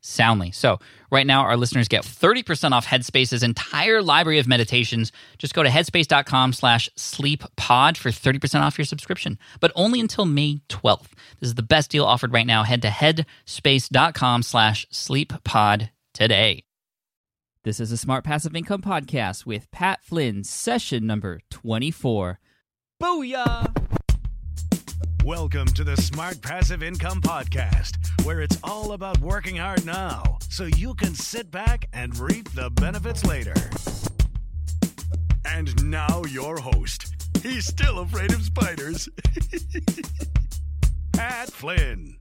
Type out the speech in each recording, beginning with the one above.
soundly. So, right now, our listeners get 30% off Headspace's entire library of meditations. Just go to headspace.com slash sleeppod for 30% off your subscription, but only until May 12th. This is the best deal offered right now. Head to headspace.com slash sleeppod today. This is a Smart Passive Income podcast with Pat Flynn, session number 24. Booyah! Welcome to the Smart Passive Income Podcast, where it's all about working hard now so you can sit back and reap the benefits later. And now, your host. He's still afraid of spiders. Pat Flynn.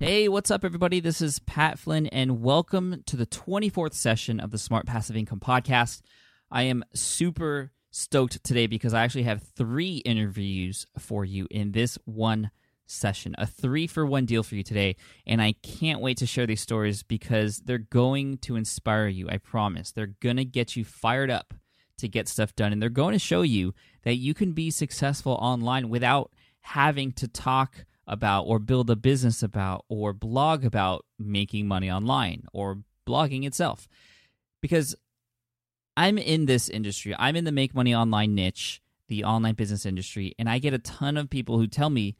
Hey, what's up, everybody? This is Pat Flynn, and welcome to the 24th session of the Smart Passive Income Podcast. I am super stoked today because I actually have three interviews for you in this one session, a three for one deal for you today. And I can't wait to share these stories because they're going to inspire you. I promise. They're going to get you fired up to get stuff done. And they're going to show you that you can be successful online without having to talk about or build a business about or blog about making money online or blogging itself. Because I'm in this industry. I'm in the make money online niche, the online business industry, and I get a ton of people who tell me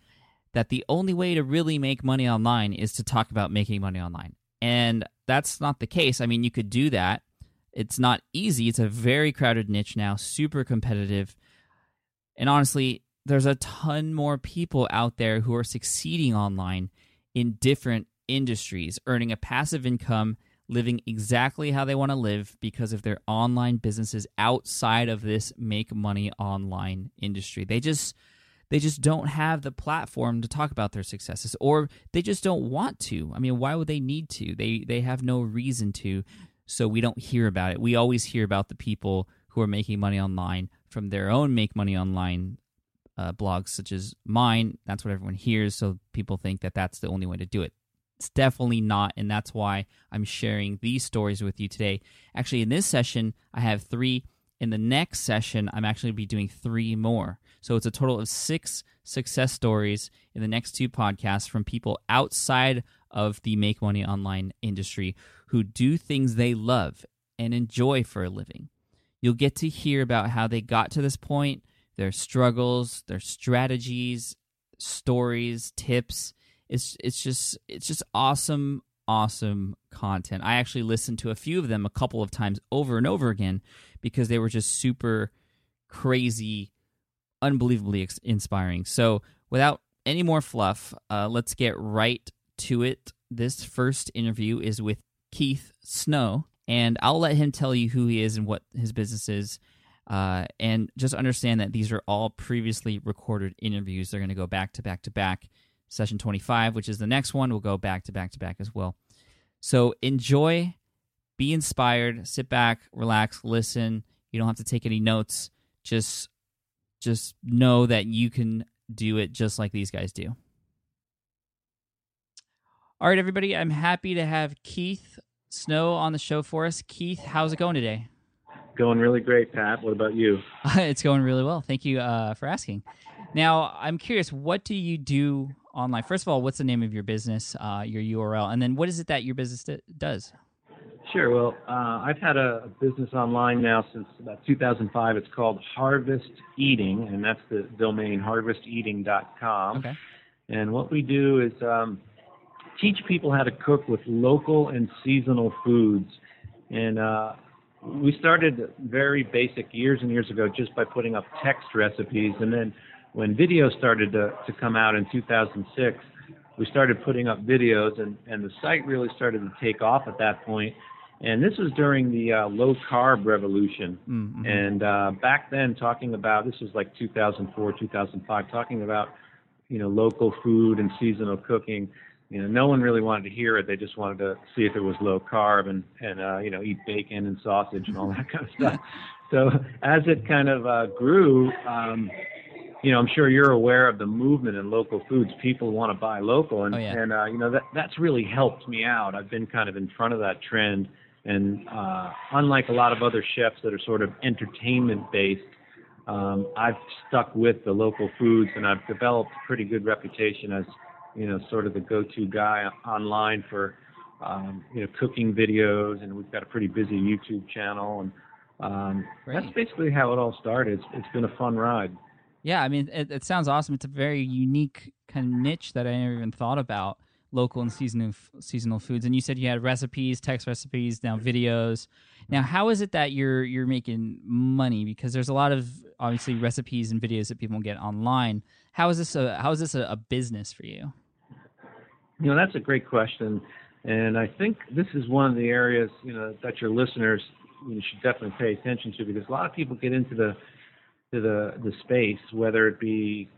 that the only way to really make money online is to talk about making money online. And that's not the case. I mean, you could do that. It's not easy. It's a very crowded niche now, super competitive. And honestly, there's a ton more people out there who are succeeding online in different industries, earning a passive income living exactly how they want to live because of their online businesses outside of this make money online industry. They just they just don't have the platform to talk about their successes or they just don't want to. I mean, why would they need to? They they have no reason to. So we don't hear about it. We always hear about the people who are making money online from their own make money online uh, blogs such as mine. That's what everyone hears, so people think that that's the only way to do it. It's definitely not, and that's why I'm sharing these stories with you today. Actually, in this session, I have three. In the next session, I'm actually going to be doing three more. So it's a total of six success stories in the next two podcasts from people outside of the make money online industry who do things they love and enjoy for a living. You'll get to hear about how they got to this point, their struggles, their strategies, stories, tips, it's it's just it's just awesome awesome content. I actually listened to a few of them a couple of times over and over again because they were just super crazy, unbelievably ex- inspiring. So, without any more fluff, uh, let's get right to it. This first interview is with Keith Snow, and I'll let him tell you who he is and what his business is. Uh, and just understand that these are all previously recorded interviews. They're going to go back to back to back session 25, which is the next one, We'll go back to back to back as well. So enjoy, be inspired, sit back, relax, listen. You don't have to take any notes. Just just know that you can do it just like these guys do. All right, everybody, I'm happy to have Keith Snow on the show for us. Keith, how's it going today? Going really great, Pat. What about you? it's going really well. Thank you uh, for asking. Now, I'm curious, what do you do online? First of all, what's the name of your business, uh, your URL, and then what is it that your business d- does? Sure. Well, uh, I've had a business online now since about 2005. It's called Harvest Eating, and that's the domain harvesteating.com. Okay. And what we do is um, teach people how to cook with local and seasonal foods. And uh, we started very basic years and years ago just by putting up text recipes, and then when video started to, to come out in 2006, we started putting up videos, and, and the site really started to take off at that point. And this was during the uh, low carb revolution. Mm-hmm. And uh, back then, talking about this was like 2004, 2005, talking about you know local food and seasonal cooking. You know, no one really wanted to hear it. They just wanted to see if it was low carb and and uh, you know eat bacon and sausage and all that kind of stuff. So as it kind of uh, grew, um, you know, I'm sure you're aware of the movement in local foods. People want to buy local, and Oh, yeah. and uh, you know that that's really helped me out. I've been kind of in front of that trend, and uh, unlike a lot of other chefs that are sort of entertainment based, um, I've stuck with the local foods, and I've developed a pretty good reputation as you know sort of the go-to guy online for um, you know cooking videos, and we've got a pretty busy YouTube channel, and um, that's basically how it all started. It's, it's been a fun ride. Yeah, I mean, it, it sounds awesome. It's a very unique kind of niche that I never even thought about local and seasonal seasonal foods. And you said you had recipes, text recipes, now videos. Now, how is it that you're you're making money? Because there's a lot of obviously recipes and videos that people get online. How is this a how is this a, a business for you? You know, that's a great question, and I think this is one of the areas you know that your listeners you should definitely pay attention to because a lot of people get into the to the the space, whether it be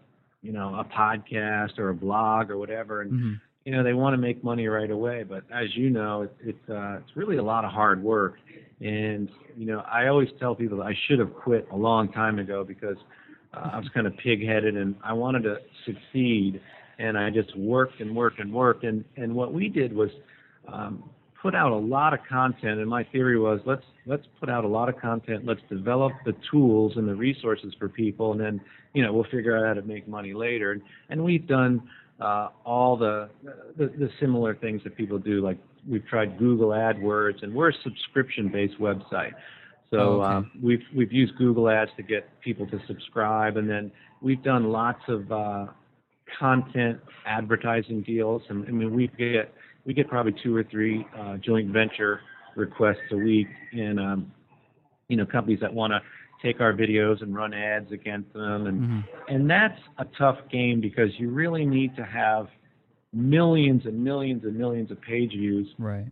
you know a podcast or a blog or whatever, and Mhm. you know they want to make money right away. But as you know, it, it's uh, it's really a lot of hard work, and you know I always tell people that I should have quit a long time ago because uh, I was kind of pig-headed and I wanted to succeed, and I just worked and worked and worked, and and what we did was um, put out a lot of content. And my theory was let's let's put out a lot of content, let's develop the tools and the resources for people, and then you know we'll figure out how to make money later. And and we've done uh, all the, the the similar things that people do, like we've tried Google AdWords, and we're a subscription-based website. So Oh, okay. um, we've we've used Google Ads to get people to subscribe, and then we've done lots of uh, content advertising deals. And I mean, we get we get probably two or three uh, joint venture requests a week, and um, you know, companies that want to take our videos and run ads against them, and Mhm. and that's a tough game because you really need to have millions and millions and millions of page views Right.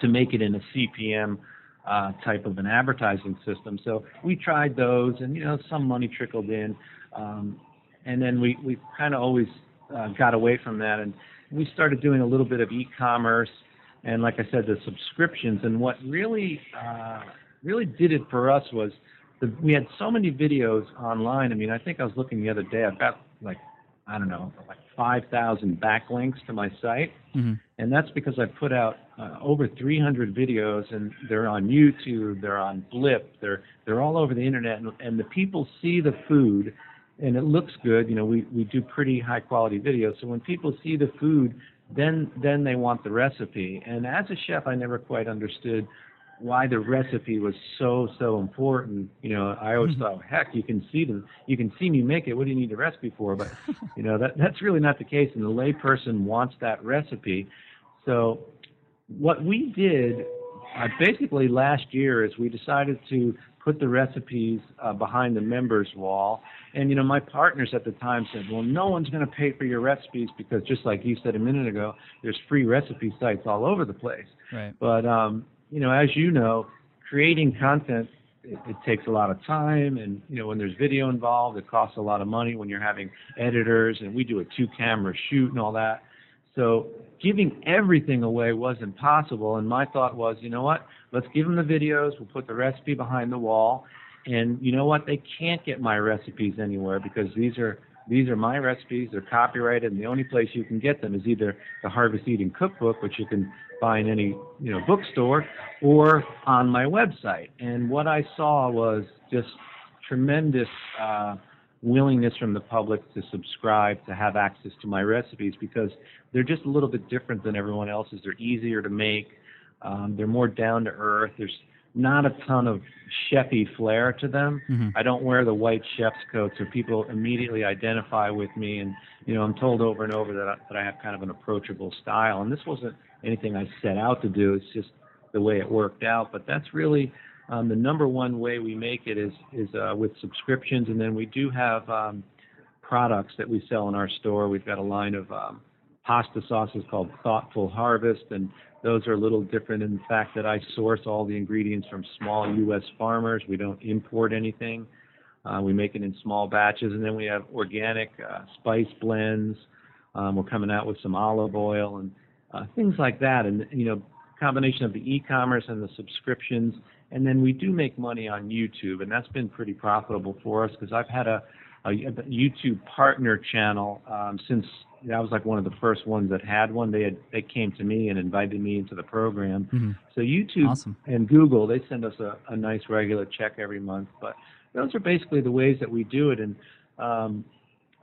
to make it in a CPM uh, type of an advertising system. So we tried those, and you know some money trickled in, um, and then we we kind of always uh, got away from that, and we started doing a little bit of e-commerce, and like I said, the subscriptions. And what really uh, really did it for us was the, we had so many videos online. I mean, I think I was looking the other day. I've got like I don't know, like 5,000 backlinks to my site Mhm. and that's because I put out uh, over 300 videos, and they're on YouTube, they're on Blip, they're they're all over the internet, and, and the people see the food, and it looks good. You know, we we do pretty high quality videos, so when people see the food, then then they want the recipe. And as a chef, I never quite understood why the recipe was so so important. You know, I always thought, heck, you can see them, you can see me make it. What do you need a recipe for? But you know, that that's really not the case, and the layperson wants that recipe. So what we did uh, basically last year is we decided to put the recipes uh, behind the members wall. And you know, my partners at the time said, "Well, no one's going to pay for your recipes because just like you said a minute ago, there's free recipe sites all over the place." Right. But um, you know, as you know, creating content it, it takes a lot of time, and you know, when there's video involved, it costs a lot of money. When you're having editors, and we do a two-camera shoot and all that, so giving everything away wasn't possible. And my thought was, you know what? Let's give them the videos. We'll put the recipe behind the wall, and you know what? They can't get my recipes anywhere because these are these are my recipes. They're copyrighted, and the only place you can get them is either the Harvest Eating Cookbook, which you can buy in any you know bookstore, or on my website. And what I saw was just tremendous uh, willingness from the public to subscribe, to have access to my recipes because they're just a little bit different than everyone else's. They're easier to make. Um, they're more down to earth. There's not a ton of chefy flair to them. Mhm. I don't wear the white chef's coat, so people immediately identify with me. And you know, I'm told over and over that I, that I have kind of an approachable style. And this wasn't anything I set out to do. It's just the way it worked out. But that's really Um, the number one way we make it is is uh, with subscriptions, and then we do have um, products that we sell in our store. We've got a line of um, pasta sauces called Thoughtful Harvest, and those are a little different in the fact that I source all the ingredients from small U.S. farmers. We don't import anything. Uh, we make it in small batches, and then we have organic uh, spice blends. Um, we're coming out with some olive oil and uh, things like that, and you know, combination of the e-commerce and the subscriptions, and then we do make money on YouTube, and that's been pretty profitable for us because I've had a, a, YouTube partner channel um, since I was like one of the first ones that had one. They had they came to me and invited me into the program. Mm-hmm. So YouTube awesome. and Google they send us a, a nice regular check every month, but those are basically the ways that we do it, and um,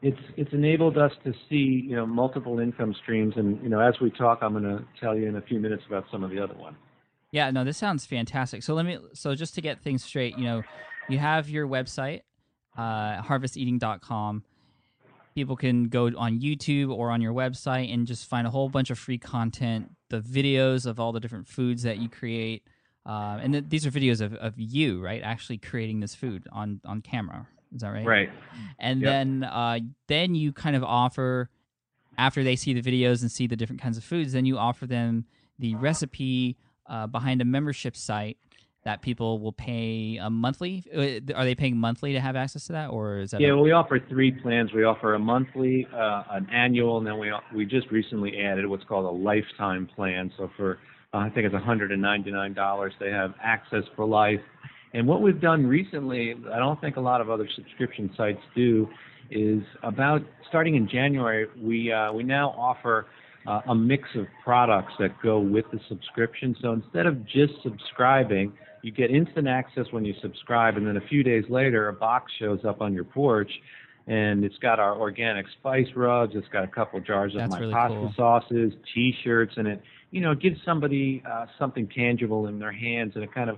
it's it's enabled us to see you know multiple income streams. And you know, as we talk, I'm going to tell you in a few minutes about some of the other ones. Yeah, no, this sounds fantastic. So let me so just to get things straight, you know, you have your website, uh, harvesteating.com. People can go on YouTube or on your website and just find a whole bunch of free content, the videos of all the different foods that you create, uh, and th- these are videos of, of you, right? Actually creating this food on on camera. Is that right? Right. And Yep. then uh, then you kind of offer after they see the videos and see the different kinds of foods, then you offer them the recipe uh, behind a membership site that people will pay a monthly. uh, Are they paying monthly to have access to that, or is that? Yeah, a- we offer three plans. We offer a monthly, uh, an annual, and then we we just recently added what's called a lifetime plan. So for uh, I think it's $199, they have access for life. And what we've done recently, I don't think a lot of other subscription sites do, is about starting in January, we uh, we now offer uh, a mix of products that go with the subscription. So instead of just subscribing, you get instant access when you subscribe, and then a few days later, a box shows up on your porch, and it's got our organic spice rubs. It's got a couple jars of my really pasta cool. sauces, T-shirts, and it you know gives somebody uh, something tangible in their hands, and it kind of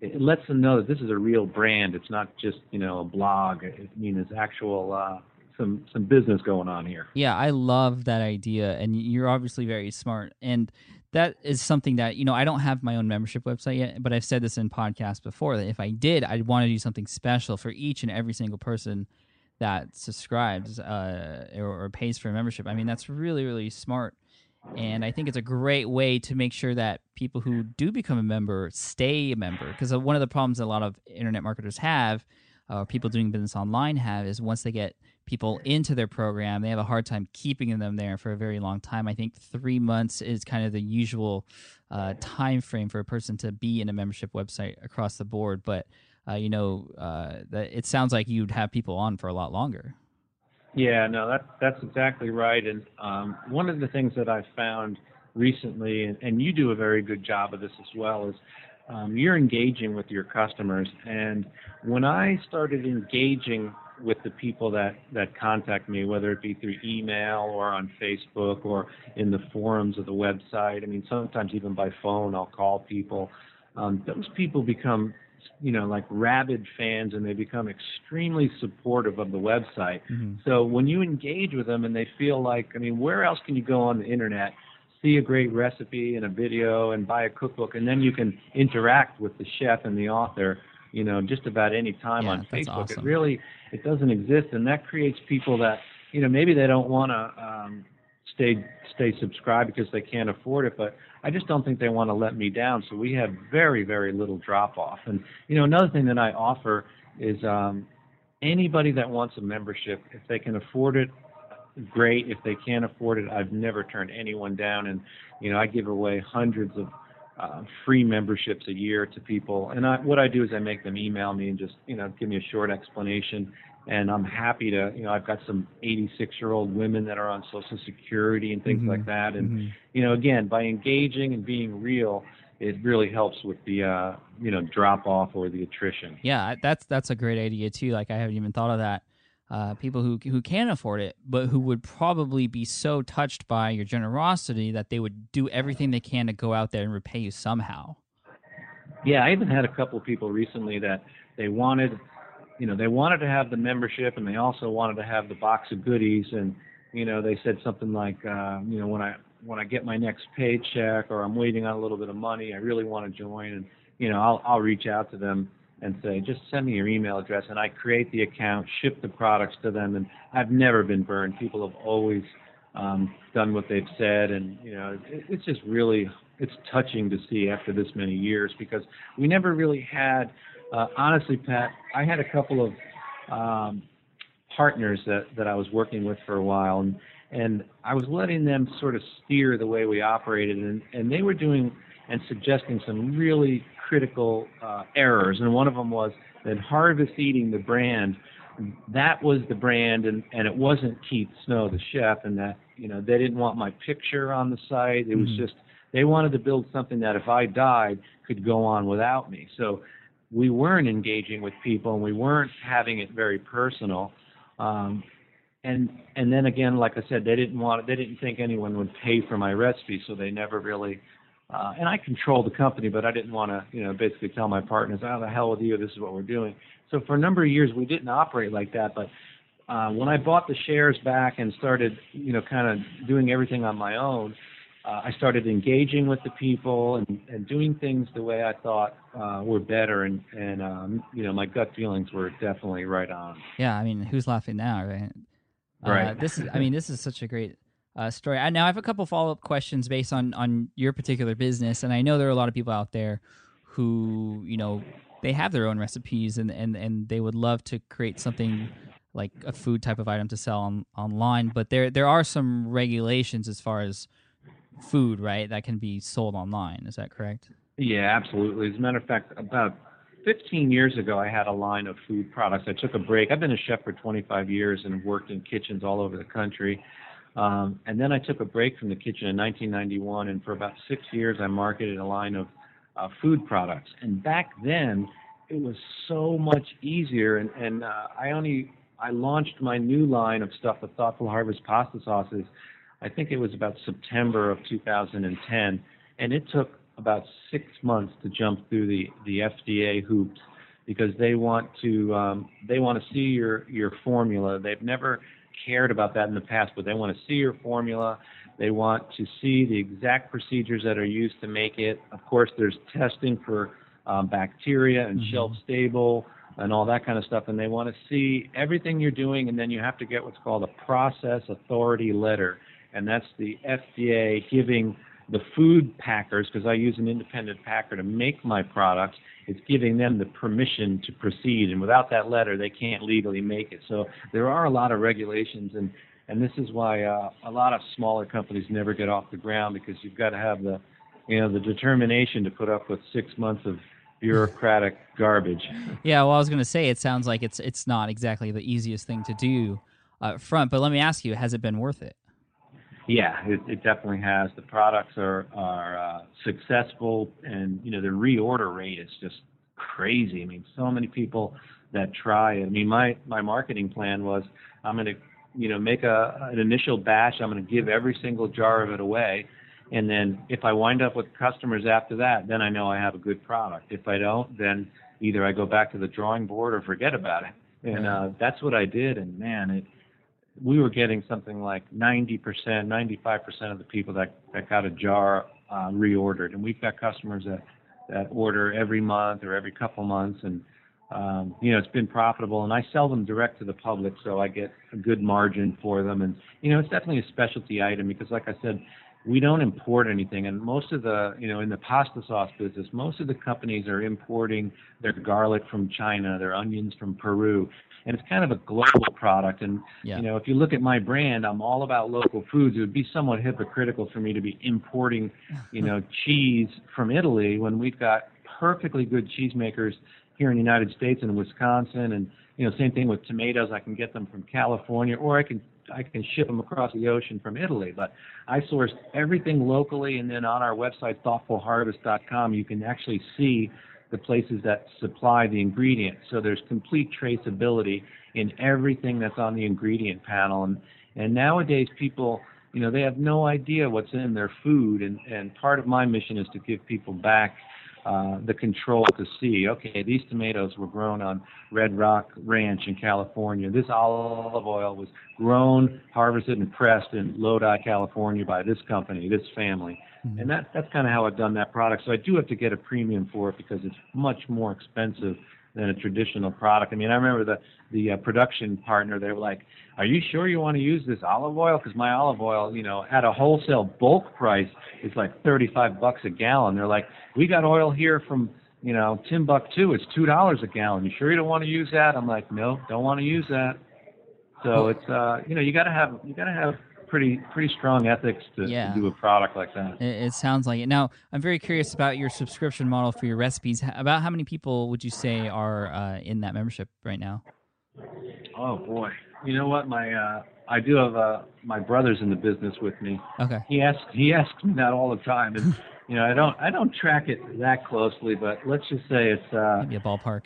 it lets them know that this is a real brand. It's not just you know a blog. I mean, it's actual uh, some some business going on here. Yeah, I love that idea, and you're obviously very smart. And that is something that you know I don't have my own membership website yet, but I've said this in podcasts before that if I did, I'd want to do something special for each and every single person that subscribes uh, or, or pays for a membership. I mean, that's really really smart, and I think it's a great way to make sure that people who do become a member stay a member. Because one of the problems that a lot of internet marketers have, uh, or people doing business online have, is once they get people into their program, they have a hard time keeping them there for a very long time. I think three months is kind of the usual uh, time frame for a person to be in a membership website across the board. But uh, you know, uh, it sounds like you'd have people on for a lot longer. Yeah, no, that that's exactly right. And um, one of the things that I've found recently, and, and you do a very good job of this as well, is um, you're engaging with your customers. And when I started engaging with the people that that contact me, whether it be through email or on Facebook or in the forums of the website, I mean, sometimes even by phone, I'll call people. Um, those people become you know, like rabid fans and they become extremely supportive of the website. Mm-hmm. So when you engage with them and they feel like, I mean, where else can you go on the internet, see a great recipe and a video and buy a cookbook, and then you can interact with the chef and the author, you know, just about any time Yeah, on Facebook. awesome. It really, it doesn't exist, and that creates people that, you know, maybe they don't want to um, stay stay subscribed because they can't afford it, but I just don't think they want to let me down. So we have very, very little drop off. And you know, another thing that I offer is um, anybody that wants a membership, if they can afford it, great. If they can't afford it, I've never turned anyone down. And you know, I give away hundreds of uh, free memberships a year to people. And I, what I do is I make them email me and just you know give me a short explanation. And I'm happy to, you know, I've got some 86 year old women that are on Social Security and things Mhm. like that. And Mhm. you know, again, by engaging and being real, it really helps with the, uh, you know, drop off or the attrition. Yeah, that's that's a great idea too. Like I haven't even thought of that. Uh, people who who can afford it, but who would probably be so touched by your generosity that they would do everything they can to go out there and repay you somehow. Yeah, I even had a couple of people recently that they wanted, you know, they wanted to have the membership and they also wanted to have the box of goodies. And, you know, they said something like, uh, you know, when I when I get my next paycheck or I'm waiting on a little bit of money, I really want to join. And you know, I'll I'll reach out to them and say, just send me your email address, and I create the account, ship the products to them, and I've never been burned. People have always um, done what they've said, and you know, it, it's just really it's touching to see after this many years because we never really had. Uh, honestly, Pat, I had a couple of um, partners that that I was working with for a while, and and I was letting them sort of steer the way we operated, and and they were doing and suggesting some really critical uh, errors, and one of them was that Harvest Eating, the brand, that was the brand, and and it wasn't Keith Snow, the chef, and that you know they didn't want my picture on the site. It was mm-hmm. just they wanted to build something that if I died could go on without me. So we weren't engaging with people, and we weren't having it very personal. Um, and and then again, like I said, they didn't want they didn't think anyone would pay for my recipe, so they never really. Uh, and I controlled the company, but I didn't want to, you know, basically tell my partners, "Oh, the hell with you! This is what we're doing." So for a number of years, we didn't operate like that. But uh, when I bought the shares back and started, you know, kind of doing everything on my own, uh, I started engaging with the people and, and doing things the way I thought uh, were better, and and um, you know, my gut feelings were definitely right on. Yeah, I mean, who's laughing now, right? Right. Uh, this is, I mean, this is such a great uh, story. I, now I have a couple follow up questions based on on your particular business, and I know there are a lot of people out there who you know they have their own recipes and and and they would love to create something like a food type of item to sell on, online, but there there are some regulations as far as food, right, that can be sold online. Is that correct? Yeah, absolutely. As a matter of fact, about 15 years ago, I had a line of food products. I took a break. I've been a chef for 25 years and worked in kitchens all over the country. Um, and then I took a break from the kitchen in 1991, and for about six years, I marketed a line of uh, food products. And back then, it was so much easier. And, and uh, I only I launched my new line of stuff, the Thoughtful Harvest pasta sauces. I think it was about September of 2010, and it took about six months to jump through the the FDA hoops because they want to um, they want to see your your formula. They've never cared about that in the past, but they want to see your formula. They want to see the exact procedures that are used to make it. Of course, there's testing for um, bacteria and mm-hmm. shelf stable and all that kind of stuff. And they want to see everything you're doing, and then you have to get what's called a process authority letter, and that's the FDA giving the food packers, because I use an independent packer to make my products, it's giving them the permission to proceed. And without that letter, they can't legally make it. So there are a lot of regulations, and and this is why uh, a lot of smaller companies never get off the ground because you've got to have the you know the determination to put up with six months of bureaucratic garbage. Yeah, well, I was going to say it sounds like it's it's not exactly the easiest thing to do up front, but let me ask you, has it been worth it? Yeah, it, it definitely has. The products are are uh, successful, and you know the reorder rate is just crazy. I mean, so many people that try it. I mean, my my marketing plan was I'm going to you know make a an initial batch. I'm going to give every single jar of it away, and then if I wind up with customers after that, then I know I have a good product. If I don't, then either I go back to the drawing board or forget about it. And uh, that's what I did. And man, it we were getting something like 90%, 95% of the people that, that got a jar uh, reordered. And we've got customers that, that order every month or every couple months. And, um, you know, it's been profitable. And I sell them direct to the public, so I get a good margin for them. And, you know, it's definitely a specialty item because, like I said, we don't import anything. And most of the, you know, in the pasta sauce business, most of the companies are importing their garlic from China, their onions from Peru. And it's kind of a global product. And, yeah. you know, if you look at my brand, I'm all about local foods. It would be somewhat hypocritical for me to be importing, you know, cheese from Italy when we've got perfectly good cheesemakers here in the United States and Wisconsin. And, you know, same thing with tomatoes. I can get them from California or I can I can ship them across the ocean from Italy. But I sourced everything locally, and then on our website, thoughtfulharvest.com, you can actually see the places that supply the ingredients. So there's complete traceability in everything that's on the ingredient panel. And and nowadays, people, you know, they have no idea what's in their food. And and part of my mission is to give people back uh, the control to see, okay, these tomatoes were grown on Red Rock Ranch in California. This olive oil was grown, harvested, and pressed in Lodi, California by this company, this family. Mm-hmm. And that, that's kind of how I've done that product. So I do have to get a premium for it because it's much more expensive than a traditional product. I mean, I remember the the uh, production partner. They were like, "Are you sure you want to use this olive oil? Because my olive oil, you know, at a wholesale bulk price, is like 35 bucks a gallon." They're like, "We got oil here from." You know, Timbuktu, it's two dollars a gallon. You sure you don't want to use that? I'm like, no, don't want to use that. So it's uh, you know, you gotta have you gotta have pretty pretty strong ethics to, yeah. to do a product like that. It, it, sounds like it. Now, I'm very curious about your subscription model for your recipes. About how many people would you say are uh, in that membership right now? Oh boy, you know what? My uh, I do have uh, my brother's in the business with me. Okay. He asks he asks me that all the time, and you know I don't I don't track it that closely, but let's just say it's uh, maybe a ballpark.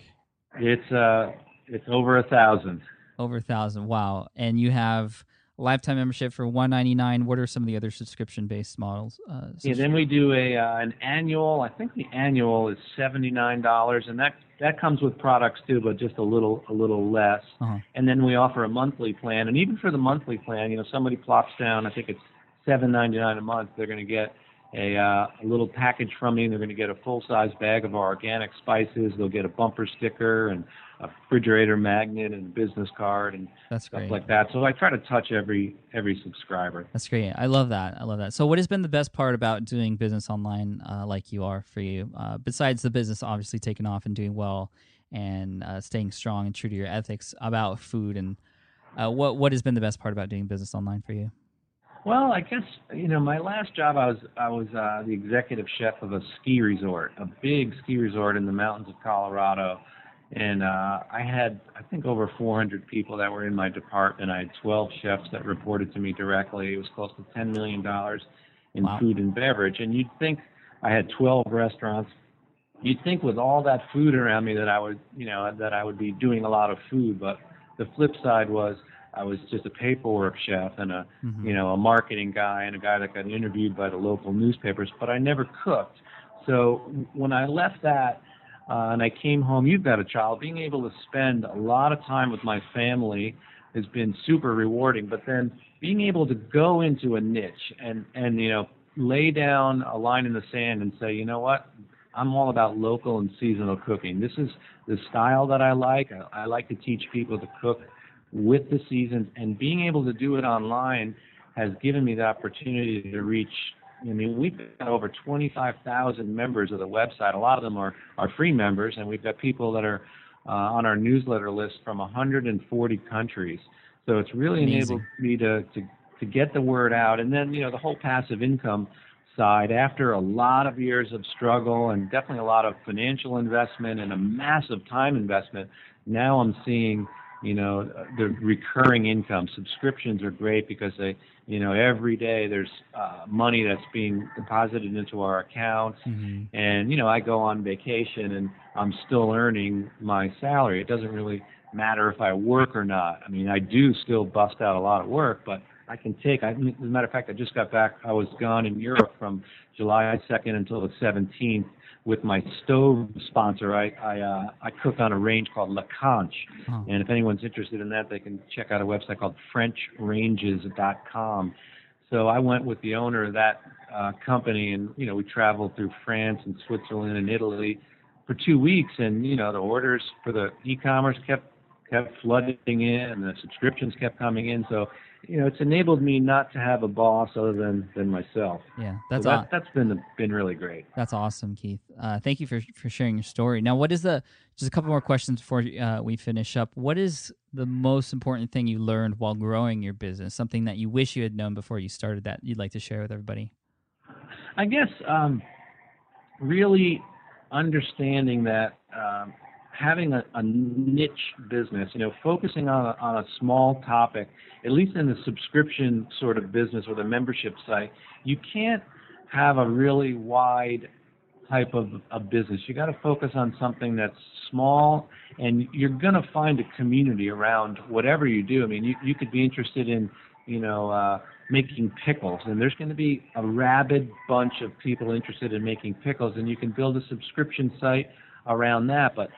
It's uh it's over a thousand. Over a thousand. Wow. And you have lifetime membership for 199 what are some of the other subscription based models uh, yeah then we do a uh, an annual i think the annual is $79 and that that comes with products too but just a little a little less uh-huh. and then we offer a monthly plan and even for the monthly plan you know somebody plops down i think it's 7.99 a month they're going to get a, uh, a little package from me. And they're going to get a full size bag of our organic spices. They'll get a bumper sticker and a refrigerator magnet and a business card and That's stuff great. like that. So I try to touch every every subscriber. That's great. I love that. I love that. So what has been the best part about doing business online uh, like you are for you? Uh, besides the business obviously taking off and doing well and uh, staying strong and true to your ethics about food and uh, what what has been the best part about doing business online for you? Well, I guess you know my last job I was I was uh, the executive chef of a ski resort, a big ski resort in the mountains of Colorado and uh, I had I think over 400 people that were in my department. I had 12 chefs that reported to me directly. It was close to 10 million dollars in wow. food and beverage. And you'd think I had 12 restaurants. You'd think with all that food around me that I would you know that I would be doing a lot of food. But the flip side was I was just a paperwork chef and a mm-hmm. you know a marketing guy and a guy that got interviewed by the local newspapers. But I never cooked. So when I left that uh, and I came home. You've got a child. Being able to spend a lot of time with my family has been super rewarding. But then being able to go into a niche and and you know lay down a line in the sand and say, you know what, I'm all about local and seasonal cooking. This is the style that I like. I, I like to teach people to cook with the seasons, and being able to do it online has given me the opportunity to reach I mean, we've got over 25,000 members of the website. A lot of them are, are free members, and we've got people that are uh, on our newsletter list from 140 countries. So it's really Amazing. enabled me to, to, to get the word out. And then, you know, the whole passive income side, after a lot of years of struggle and definitely a lot of financial investment and a massive time investment, now I'm seeing you know the recurring income. Subscriptions are great because they you know every day there's uh, money that's being deposited into our accounts. Mm-hmm. and you know i go on vacation and i'm still earning my salary. It doesn't really matter if i work or not. I mean i do still bust out a lot of work but i can take I, as a matter of fact i just got back i was gone in europe from july 2nd until the 17th with my stove sponsor. I I, uh, I cook on a range called La Conche, oh. and if anyone's interested in that, they can check out a website called FrenchRanges.com. So I went with the owner of that uh, company, and you know we traveled through France and Switzerland and Italy for two weeks, and you know the orders for the e-commerce kept kept flooding in, and the subscriptions kept coming in. So you know, it's enabled me not to have a boss other than than myself. Yeah, that's so that, has been been really great. That's awesome, Keith. Uh, thank you for for sharing your story. Now, what is the just a couple more questions before uh, we finish up? What is the most important thing you learned while growing your business? Something that you wish you had known before you started that you'd like to share with everybody? I guess um, really understanding that. Um, having a, a niche business, you know, focusing on a, on a small topic, at least in the subscription sort of business or the membership site, you can't have a really wide type of a business. You got to focus on something that's small, and you're going to find a community around whatever you do. I mean, you, you could be interested in you know, uh, making pickles, and there's going to be a rabid bunch of people interested in making pickles, and you can build a subscription site around that. But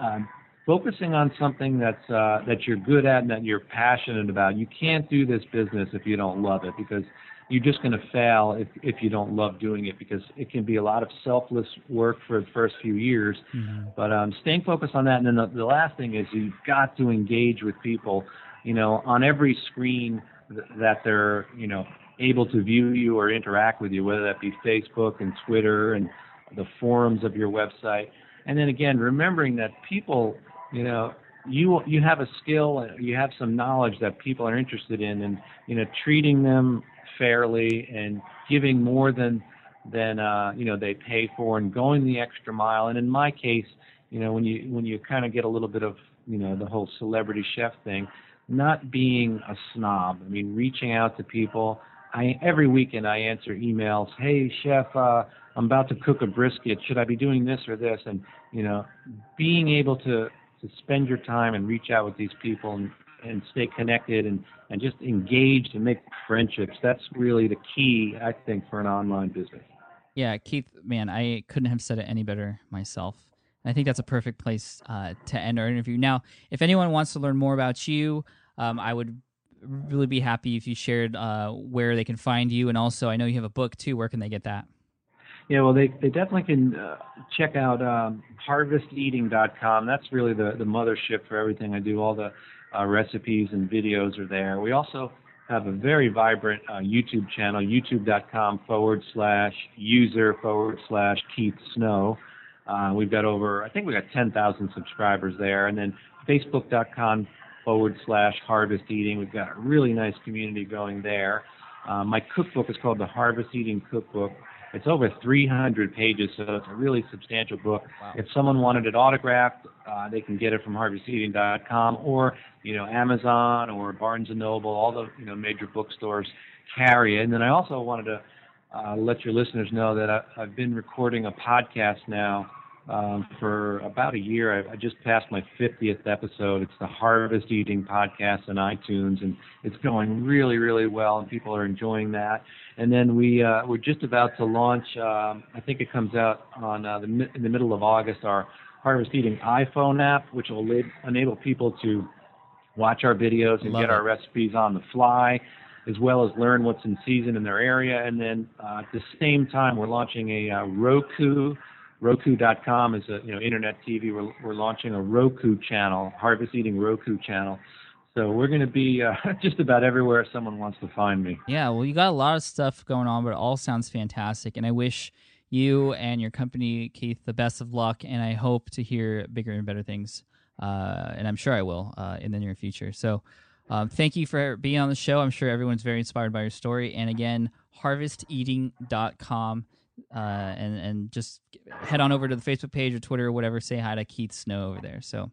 um, focusing on something that's uh, that you're good at and that you're passionate about, you can't do this business if you don't love it because you're just going to fail if if you don't love doing it because it can be a lot of selfless work for the first few years. Mm-hmm. But um, staying focused on that, and then the, the last thing is you've got to engage with people. You know, on every screen that they're you know able to view you or interact with you, whether that be Facebook and Twitter and the forums of your website. And then again, remembering that people, you know, you you have a skill, you have some knowledge that people are interested in, and you know, treating them fairly and giving more than than uh, you know they pay for, and going the extra mile. And in my case, you know, when you when you kind of get a little bit of you know the whole celebrity chef thing, not being a snob. I mean, reaching out to people. I every weekend I answer emails. Hey, chef, uh, I'm about to cook a brisket. Should I be doing this or this? And you know, being able to to spend your time and reach out with these people and and stay connected and and just engaged and make friendships. That's really the key, I think, for an online business. Yeah, Keith, man, I couldn't have said it any better myself. I think that's a perfect place uh, to end our interview. Now, if anyone wants to learn more about you, um, I would really be happy if you shared uh, where they can find you. And also, I know you have a book too. Where can they get that? Yeah, well, they, they definitely can uh, check out um, harvesteating.com. That's really the, the mothership for everything I do. All the uh, recipes and videos are there. We also have a very vibrant uh, YouTube channel, youtube.com forward slash user forward slash Keith Snow. Uh, we've got over, I think we've got 10,000 subscribers there. And then facebook.com forward slash harvest eating. We've got a really nice community going there. Uh, my cookbook is called the Harvest Eating Cookbook. It's over 300 pages, so it's a really substantial book. Wow. If someone wanted it autographed, uh, they can get it from harvesteating.com or you know Amazon or Barnes and Noble. All the you know major bookstores carry it. And then I also wanted to uh, let your listeners know that I, I've been recording a podcast now um, for about a year. I, I just passed my 50th episode. It's the Harvest Eating podcast on iTunes, and it's going really, really well, and people are enjoying that. And then we uh, we're just about to launch. Um, I think it comes out on uh, the in the middle of August. Our Harvest Eating iPhone app, which will enable people to watch our videos and Love get it. our recipes on the fly as well as learn what's in season in their area. And then uh, at the same time, we're launching a uh, Roku. Roku.com is a you know internet TV. We're we're launching a Roku channel, Harvest Eating Roku channel. So we're going to be uh, just about everywhere someone wants to find me. Yeah, well, you got a lot of stuff going on, but it all sounds fantastic, and I wish you and your company, Keith, the best of luck, and I hope to hear bigger and better things, uh, and I'm sure I will uh, in the near future. So um, thank you for being on the show. I'm sure everyone's very inspired by your story. And again, harvesteating.com. Uh, and and just head on over to the Facebook page or Twitter or whatever. Say hi to Keith Snow over there. So,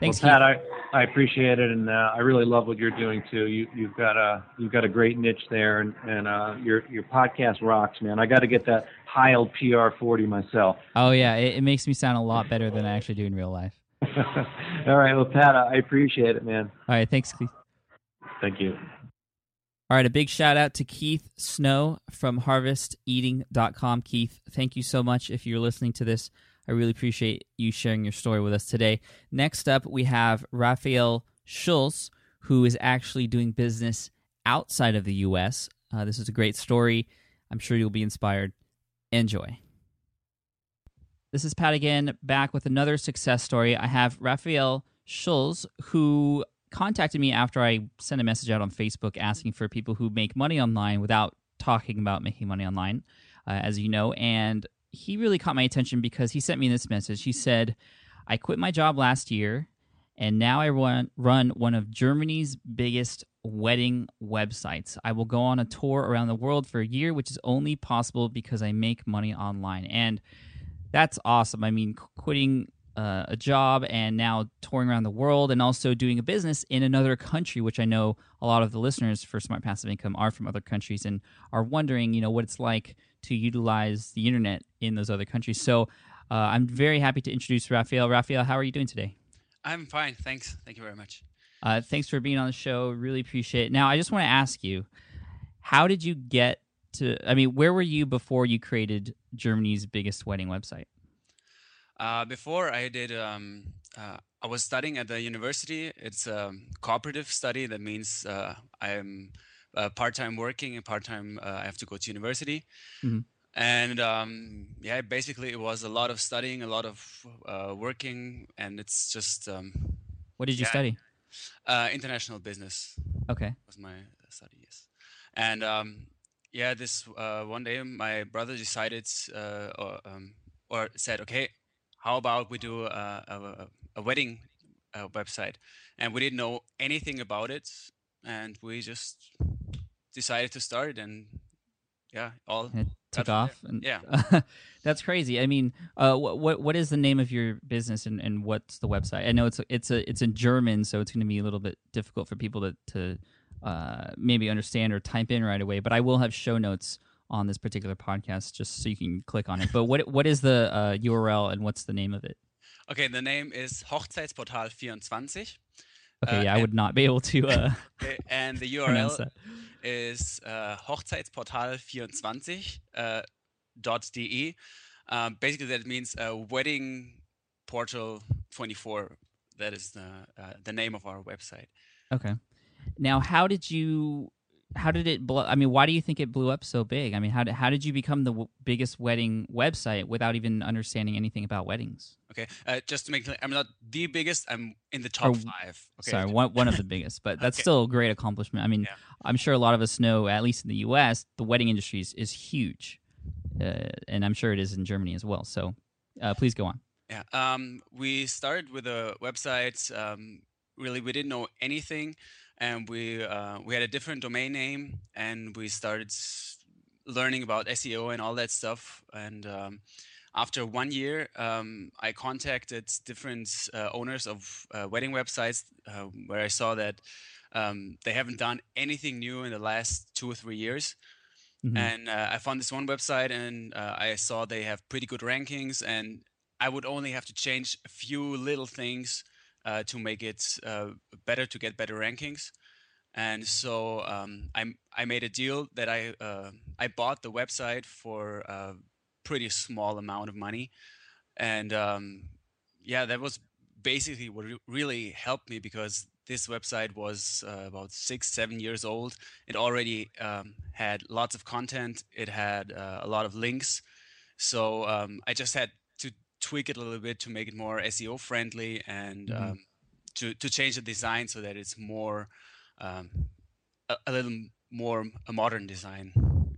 thanks, well, Pat. I, I appreciate it, and uh, I really love what you're doing too. You you've got a you've got a great niche there, and and uh, your your podcast rocks, man. I got to get that Heil PR40 myself. Oh yeah, it, it makes me sound a lot better than I actually do in real life. All right. Well, Pat, I appreciate it, man. All right. Thanks, Keith. Thank you. All right. A big shout out to Keith Snow from harvesteating.com. Keith, thank you so much. If you're listening to this, I really appreciate you sharing your story with us today. Next up, we have Raphael Schulz, who is actually doing business outside of the U.S. Uh, this is a great story. I'm sure you'll be inspired. Enjoy. This is Pat again, back with another success story. I have Raphael Schulz, who contacted me after I sent a message out on Facebook asking for people who make money online without talking about making money online, uh, as you know. And he really caught my attention because he sent me this message. He said, I quit my job last year, and now I run, run one of Germany's biggest wedding websites. I will go on a tour around the world for a year, which is only possible because I make money online. And that's awesome. I mean, quitting uh, a job and now touring around the world and also doing a business in another country, which I know a lot of the listeners for Smart Passive Income are from other countries and are wondering, you know, what it's like to utilize the internet in those other countries. So uh, I'm very happy to introduce Raphael. Raphael, how are you doing today? I'm fine, thanks. Thank you very much. Uh, thanks for being on the show. Really appreciate it. Now, I just want to ask you, how did you get to? I mean, where were you before you created Germany's biggest wedding website? Uh, before I did, um, uh, I was studying at the university. It's a cooperative study. That means uh, I'm uh, part-time working and part-time uh, I have to go to university. Mhm. And um, yeah, basically it was a lot of studying, a lot of uh, working, and it's just um, What did you Yeah. study? uh, international business. Okay. was my study yes and um yeah this uh one day my brother decided uh or um or said okay how about we do a a, a wedding uh, website and we didn't know anything about it and we just decided to start and yeah all And it took off. And, Yeah. that's crazy. I mean, uh, what what what is the name of your business and, and what's the website? I know it's it's a it's in German, so it's going to be a little bit difficult for people to to uh, maybe understand or type in right away. But I will have show notes on this particular podcast just so you can click on it. But what what is the uh, URL and what's the name of it? okay the name is hochzeitsportal 24 Okay, Uh, yeah, I would not be able to uh, and the url is uh, hochzeitsportal24 uh, dot de. Um, basically, that means uh, wedding portal 24. That is the uh, the name of our website. Okay. Now, how did you? How did it blow? I mean, why do you think it blew up so big? I mean, how did how did you become the w- biggest wedding website without even understanding anything about weddings? Okay, uh, just to make clear, I'm not the biggest. I'm in the top Or- five. Okay, Sorry, one one of the biggest, but that's Okay. still a great accomplishment. I mean, Yeah. I'm sure a lot of us know, at least in the U.S., the wedding industry is, is huge, uh, and I'm sure it is in Germany as well. So, uh, please go on. Yeah. Um, we started with a website. Um, really, we didn't know anything, and we uh, we had a different domain name, and we started learning about SEO and all that stuff. And um, after one year, um, I contacted different uh, owners of uh, wedding websites, uh, where I saw that um, they haven't done anything new in the last two or three years. Mhm. And uh, I found this one website, and uh, I saw they have pretty good rankings, and I would only have to change a few little things uh, to make it uh, better to get better rankings. And so um, I I made a deal that I uh, I bought the website for a pretty small amount of money, and um, yeah, that was basically what re- really helped me because this website was uh, about six seven years old. It already um, had lots of content. It had uh, a lot of links. So um, I just had tweak it a little bit to make it more SEO friendly and Mhm. um, to to change the design so that it's more um, a, a little more a modern design.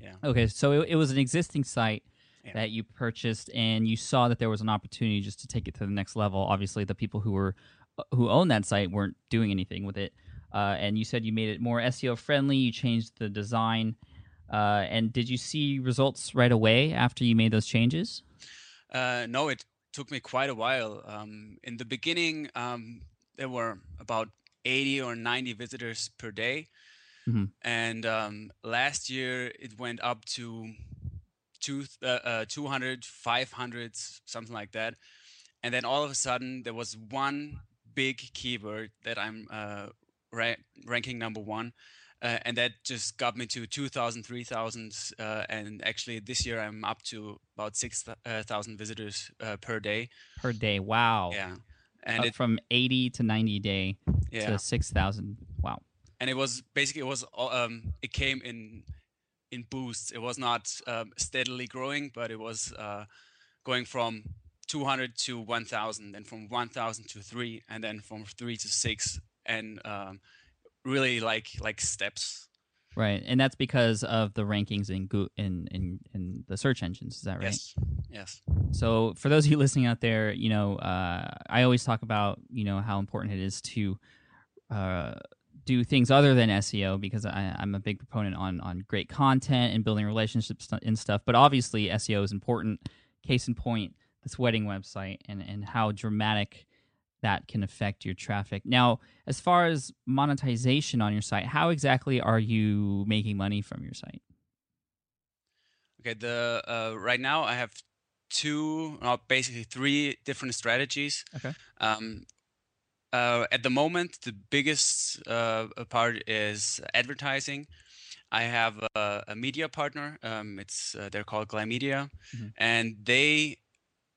Yeah. Okay, so it, it was an existing site Yeah. that you purchased, and you saw that there was an opportunity just to take it to the next level. Obviously, the people who were who owned that site weren't doing anything with it, uh, and you said you made it more SEO friendly. You changed the design, uh, and did you see results right away after you made those changes? Uh, no, it took me quite a while. Um, in the beginning, um, there were about 80 or 90 visitors per day. Mhm. And um, last year, it went up to two, uh, uh, 200, 500, something like that. And then all of a sudden, there was one big keyword that I'm uh, ra- ranking number one. Uh, and that just got me to 2,000, 3,000. Uh, and actually, this year I'm up to about 6,000 visitors uh, per day. Per day, wow! Yeah. And it, from eighty to ninety day yeah. to six thousand. Wow. and it was basically it was um it came in in boosts it was not um, steadily growing but it was uh, going from 200 to 1000 and from 1000 to 3 and then from 3 to 6 and um, really like like steps Right, and that's because of the rankings in Go- in in in the search engines. Is that right? yes yes So for those of you listening out there, you know, uh, I always talk about you know how important it is to uh, do things other than SEO because I, I'm a big proponent on on great content and building relationships and stuff. But obviously, SEO is important. Case in point, this wedding website and and how dramatic that can affect your traffic. Now, as far as monetization on your site, how exactly are you making money from your site? Okay, the uh, right now I have two, uh, basically three different strategies. Okay. Um, Uh, at the moment, the biggest uh, part is advertising. I have a, a media partner. Um, it's uh, they're called Glymedia, mm-hmm. and they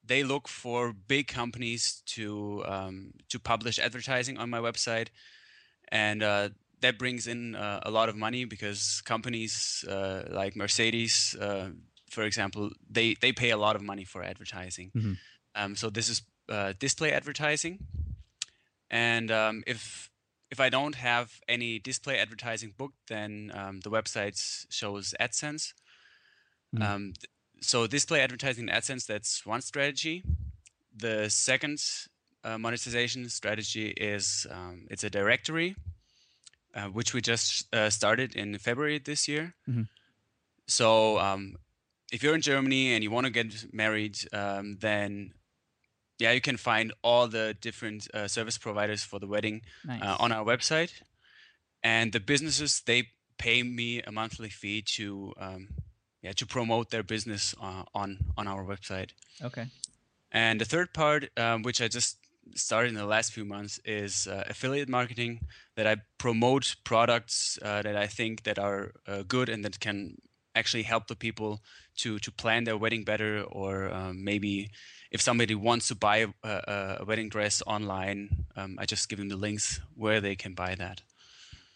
they look for big companies to um, to publish advertising on my website, and uh, that brings in uh, a lot of money because companies uh, like Mercedes, uh, for example, they they pay a lot of money for advertising. Mm-hmm. Um, so this is uh, display advertising, and um, if if I don't have any display advertising booked, then um, the website shows AdSense. Mm-hmm. Um, so display advertising in AdSense, that's one strategy. The second uh, monetization strategy is um, it's a directory, uh, which we just uh, started in February this year. Mm-hmm. So um, if you're in Germany and you want to get married, um, then yeah, you can find all the different uh, service providers for the wedding uh, nice. on our website. And the businesses they pay me a monthly fee to um, yeah to promote their business uh, on on our website. Okay. And the third part, um, which I just started in the last few months, is uh, affiliate marketing. That I promote products uh, that I think that are uh, good and that can actually help the people to to plan their wedding better, or um, maybe if somebody wants to buy a, a, a wedding dress online, um, I just give them the links where they can buy that.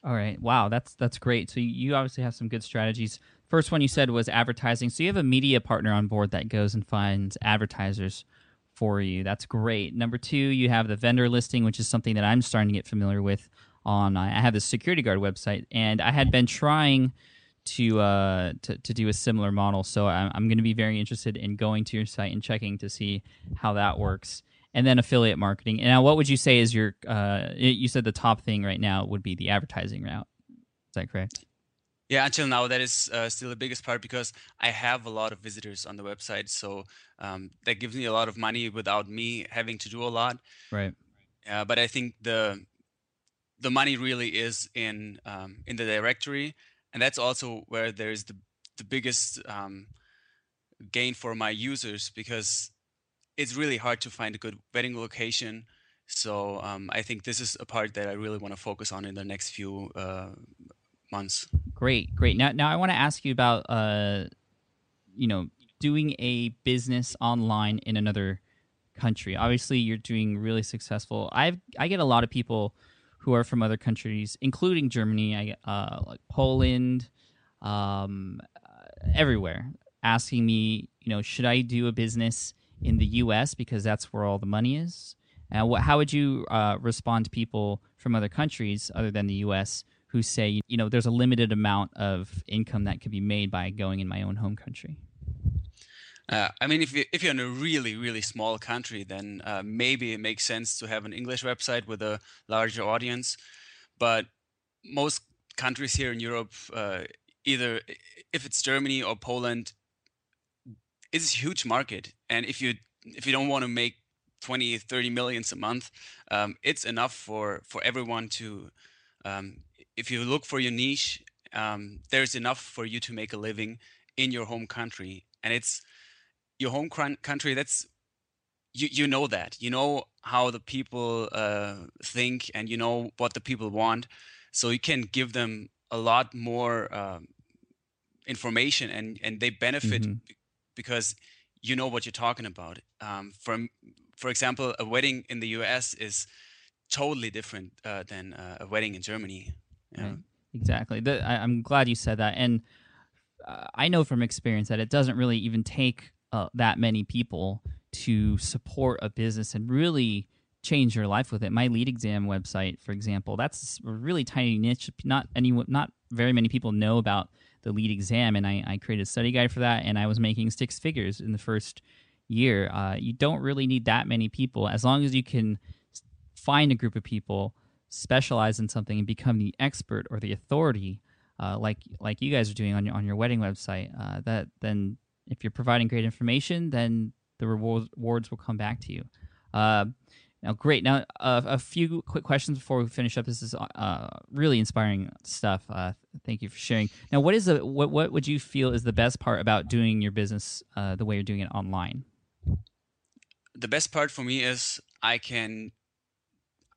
All right. Wow, that's that's great. So you obviously have some good strategies. First one you said was advertising. So you have a media partner on board that goes and finds advertisers for you. That's great. Number two, you have the vendor listing, which is something that I'm starting to get familiar with. On I have the security guard website, and I had been trying to uh, to, to do a similar model. So I'm, I'm going to be very interested in going to your site and checking to see how that works. And then affiliate marketing. And now, what would you say is your? Uh, you said the top thing right now would be the advertising route. Is that correct? Yeah, until now, that is uh, still the biggest part because I have a lot of visitors on the website, so um, that gives me a lot of money without me having to do a lot. Right. Yeah, but I think the the money really is in um, in the directory, and that's also where there's the the biggest um, gain for my users because it's really hard to find a good wedding location. So um, I think this is a part that I really want to focus on in the next few uh, months. Great, great. Now, now I want to ask you about, uh, you know, doing a business online in another country. Obviously, you're doing really successful. I I get a lot of people who are from other countries, including Germany, I uh, like Poland, um, uh, everywhere, asking me, you know, should I do a business in the U.S. because that's where all the money is? And what, how would you uh, respond to people from other countries other than the U.S who say, you know, there's a limited amount of income that could be made by going in my own home country? Uh, I mean, if you if you're in a really really small country, then uh, maybe it makes sense to have an English website with a larger audience. But most countries here in Europe, uh, either if it's Germany or Poland, it's a huge market, and if you if you don't want to make 20 30 millions a month um, it's enough for for everyone to um, if you look for your niche, um, there's enough for you to make a living in your home country, and it's your home country. That's you you know that you know how the people uh, think, and you know what the people want, so you can give them a lot more um, information, and and they benefit mm-hmm. because you know what you're talking about. Um, from for example, a wedding in the U.S. is totally different uh, than uh, a wedding in Germany. Yeah. Exactly. The, I, am glad you said that, and uh, I know from experience that it doesn't really even take uh, that many people to support a business and really change your life with it. My LEED exam website, for example, that's a really tiny niche. Not any, not very many people know about the LEED exam, and I, I created a study guide for that, and I was making six figures in the first year. Uh, you don't really need that many people as long as you can find a group of people specialize in something and become the expert or the authority, uh, like like you guys are doing on your on your wedding website, uh, that then if you're providing great information, then the rewards will come back to you. Uh, now, great. Now, a few quick questions before we finish up. This is uh, really inspiring stuff. Uh, thank you for sharing. Now, what is the what what would you feel is the best part about doing your business uh, the way you're doing it online? The best part for me is I can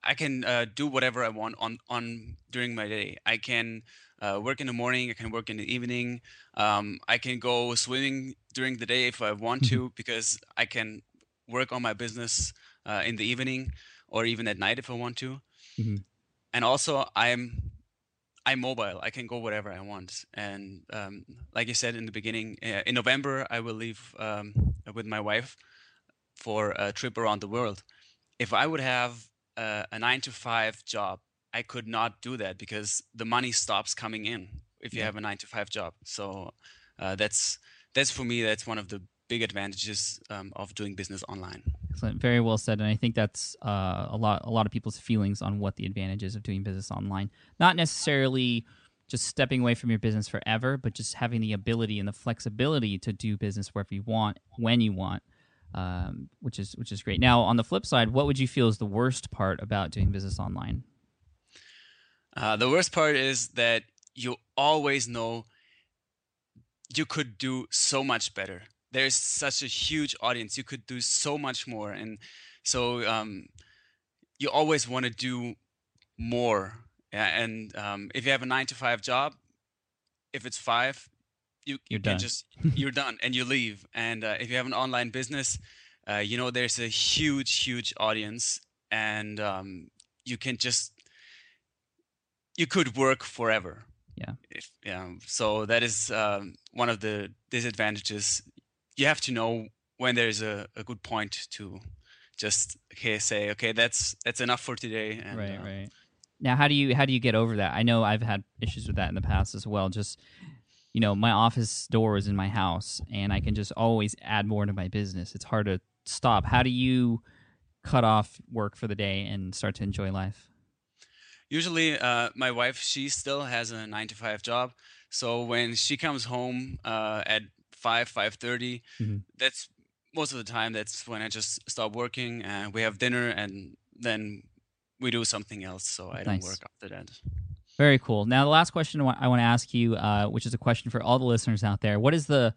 I can uh, do whatever I want on on during my day. I can uh, work in the morning. I can work in the evening. Um, I can go swimming during the day if I want Mm-hmm. to because I can work on my business uh, in the evening or even at night if I want to. Mhm. And also, I'm I'm mobile. I can go wherever I want. And um, like you said in the beginning, uh, in November I will leave um, with my wife for a trip around the world. If I would have uh, a nine to five job, I could not do that because the money stops coming in if you Yeah. have a nine to five job. So uh, that's that's for me. That's one of the big advantages um, of doing business online. Excellent. Very well said, and I think that's uh, a lot a lot of people's feelings on what the advantages of doing business online. Not necessarily just stepping away from your business forever, but just having the ability and the flexibility to do business wherever you want, when you want, um, which is which is great. Now, on the flip side, what would you feel is the worst part about doing business online? Uh, the worst part is that you always know you could do so much better. There's such a huge audience. You could do so much more, and so um, you always want to do more. And um, if you have a nine to five job, if it's five, you, you You're can done. just you're done and you leave. And uh, if you have an online business, uh, you know there's a huge, huge audience, and um, you can just you could work forever. Yeah. If, yeah. So that is um, one of the disadvantages. You have to know when there's a, a good point to just okay say okay that's that's enough for today. And, right, uh, right. Now, how do you how do you get over that? I know I've had issues with that in the past as well. Just you know, my office door is in my house, and I can just always add more to my business. It's hard to stop. How do you cut off work for the day and start to enjoy life? Usually, uh, my wife she still has a nine to five job, so when she comes home uh, at five five Mhm. that's most of the time. That's when I just stop working and we have dinner, and then we do something else. So I don't work after that. Very cool. Now, the last question I want, to ask you, uh, which is a question for all the listeners out there, what is the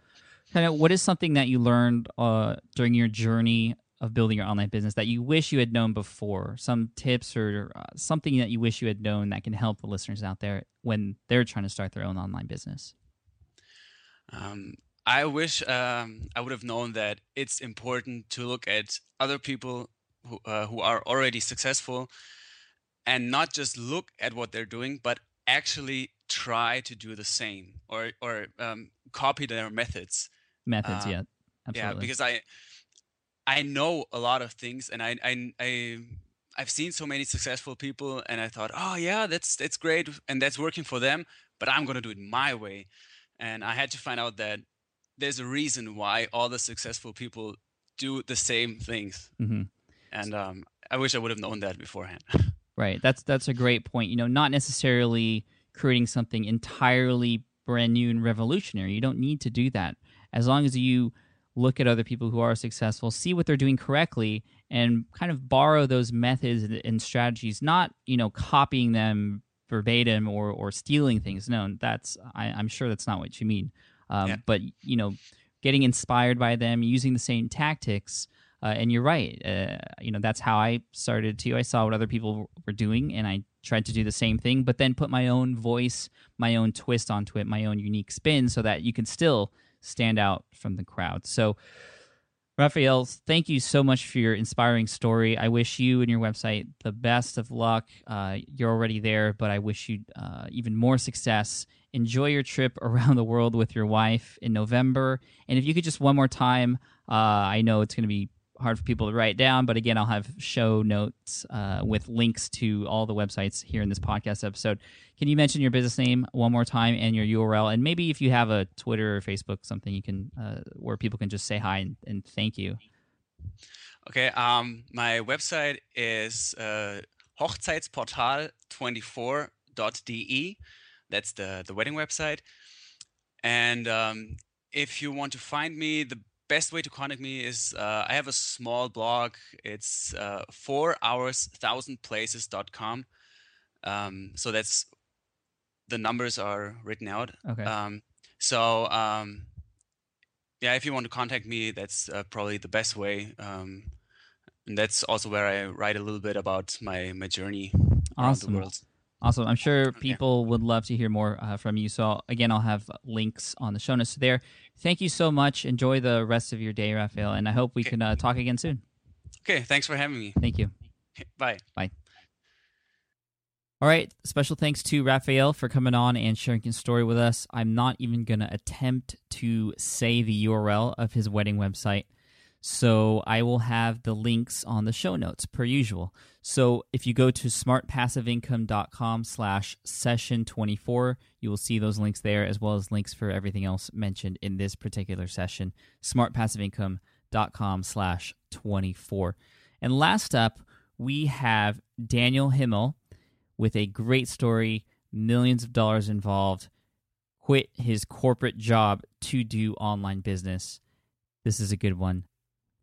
kind of what is something that you learned uh, during your journey of building your online business that you wish you had known before? Some tips or uh, something that you wish you had known that can help the listeners out there when they're trying to start their own online business. Um, I wish um, I would have known that it's important to look at other people who, uh, who are already successful and not just look at what they're doing, but actually try to do the same or, or um, copy their methods. Methods, Uh, yeah, absolutely. Yeah, because I I know a lot of things, and I I I I've seen so many successful people, and I thought, oh yeah, that's that's great, and that's working for them, but I'm gonna do it my way, and I had to find out that there's a reason why all the successful people do the same things, hmm and um, I wish I would have known that beforehand. Right. That's that's a great point. You know, not necessarily creating something entirely brand new and revolutionary. You don't need to do that. As long as you look at other people who are successful, see what they're doing correctly, and kind of borrow those methods and- strategies. Not you know copying them verbatim or or stealing things. No, that's I, I'm sure that's not what you mean. Um, Yeah. But you know, getting inspired by them, using the same tactics. Uh, and you're right. Uh, you know, that's how I started too. I saw what other people were doing, and I tried to do the same thing, but then put my own voice, my own twist onto it, my own unique spin, so that you can still stand out from the crowd. So, Raphael, thank you so much for your inspiring story. I wish you and your website the best of luck. Uh, you're already there, but I wish you uh, even more success. Enjoy your trip around the world with your wife in November. And if you could just one more time, uh, I know it's going to be hard for people to write down, but again, I'll have show notes uh, with links to all the websites here in this podcast episode. Can you mention your business name one more time and your URL? And maybe if you have a Twitter or Facebook, something you can uh, where people can just say hi and, and thank you. Okay, um, my website is uh, hochzeitsportal24.de. That's the, the wedding website. And um, if you want to find me, the best way to contact me is uh, I have a small blog. It's uh, four hours, thousand places.com. Um, so that's the numbers are written out. Okay. Um, so um, yeah, if you want to contact me, that's uh, probably the best way. Um, and that's also where I write a little bit about my my journey around the world. Awesome. I'm sure people would love to hear more uh, from you. So, again, I'll have links on the show notes there. Thank you so much. Enjoy the rest of your day, Raphael, and I hope we Okay. can uh, talk again soon. Okay, thanks for having me. Thank you. Bye. Bye. All right. Special thanks to Raphael for coming on and sharing his story with us. I'm not even going to attempt to say the URL of his wedding website. So I will have the links on the show notes per usual. So if you go to smartpassiveincome.com slash session 24, you will see those links there as well as links for everything else mentioned in this particular session. smartpassiveincome.com slash 24. And last up, we have Daniel Himmel with a great story, millions of dollars involved, quit his corporate job to do online business. This is a good one.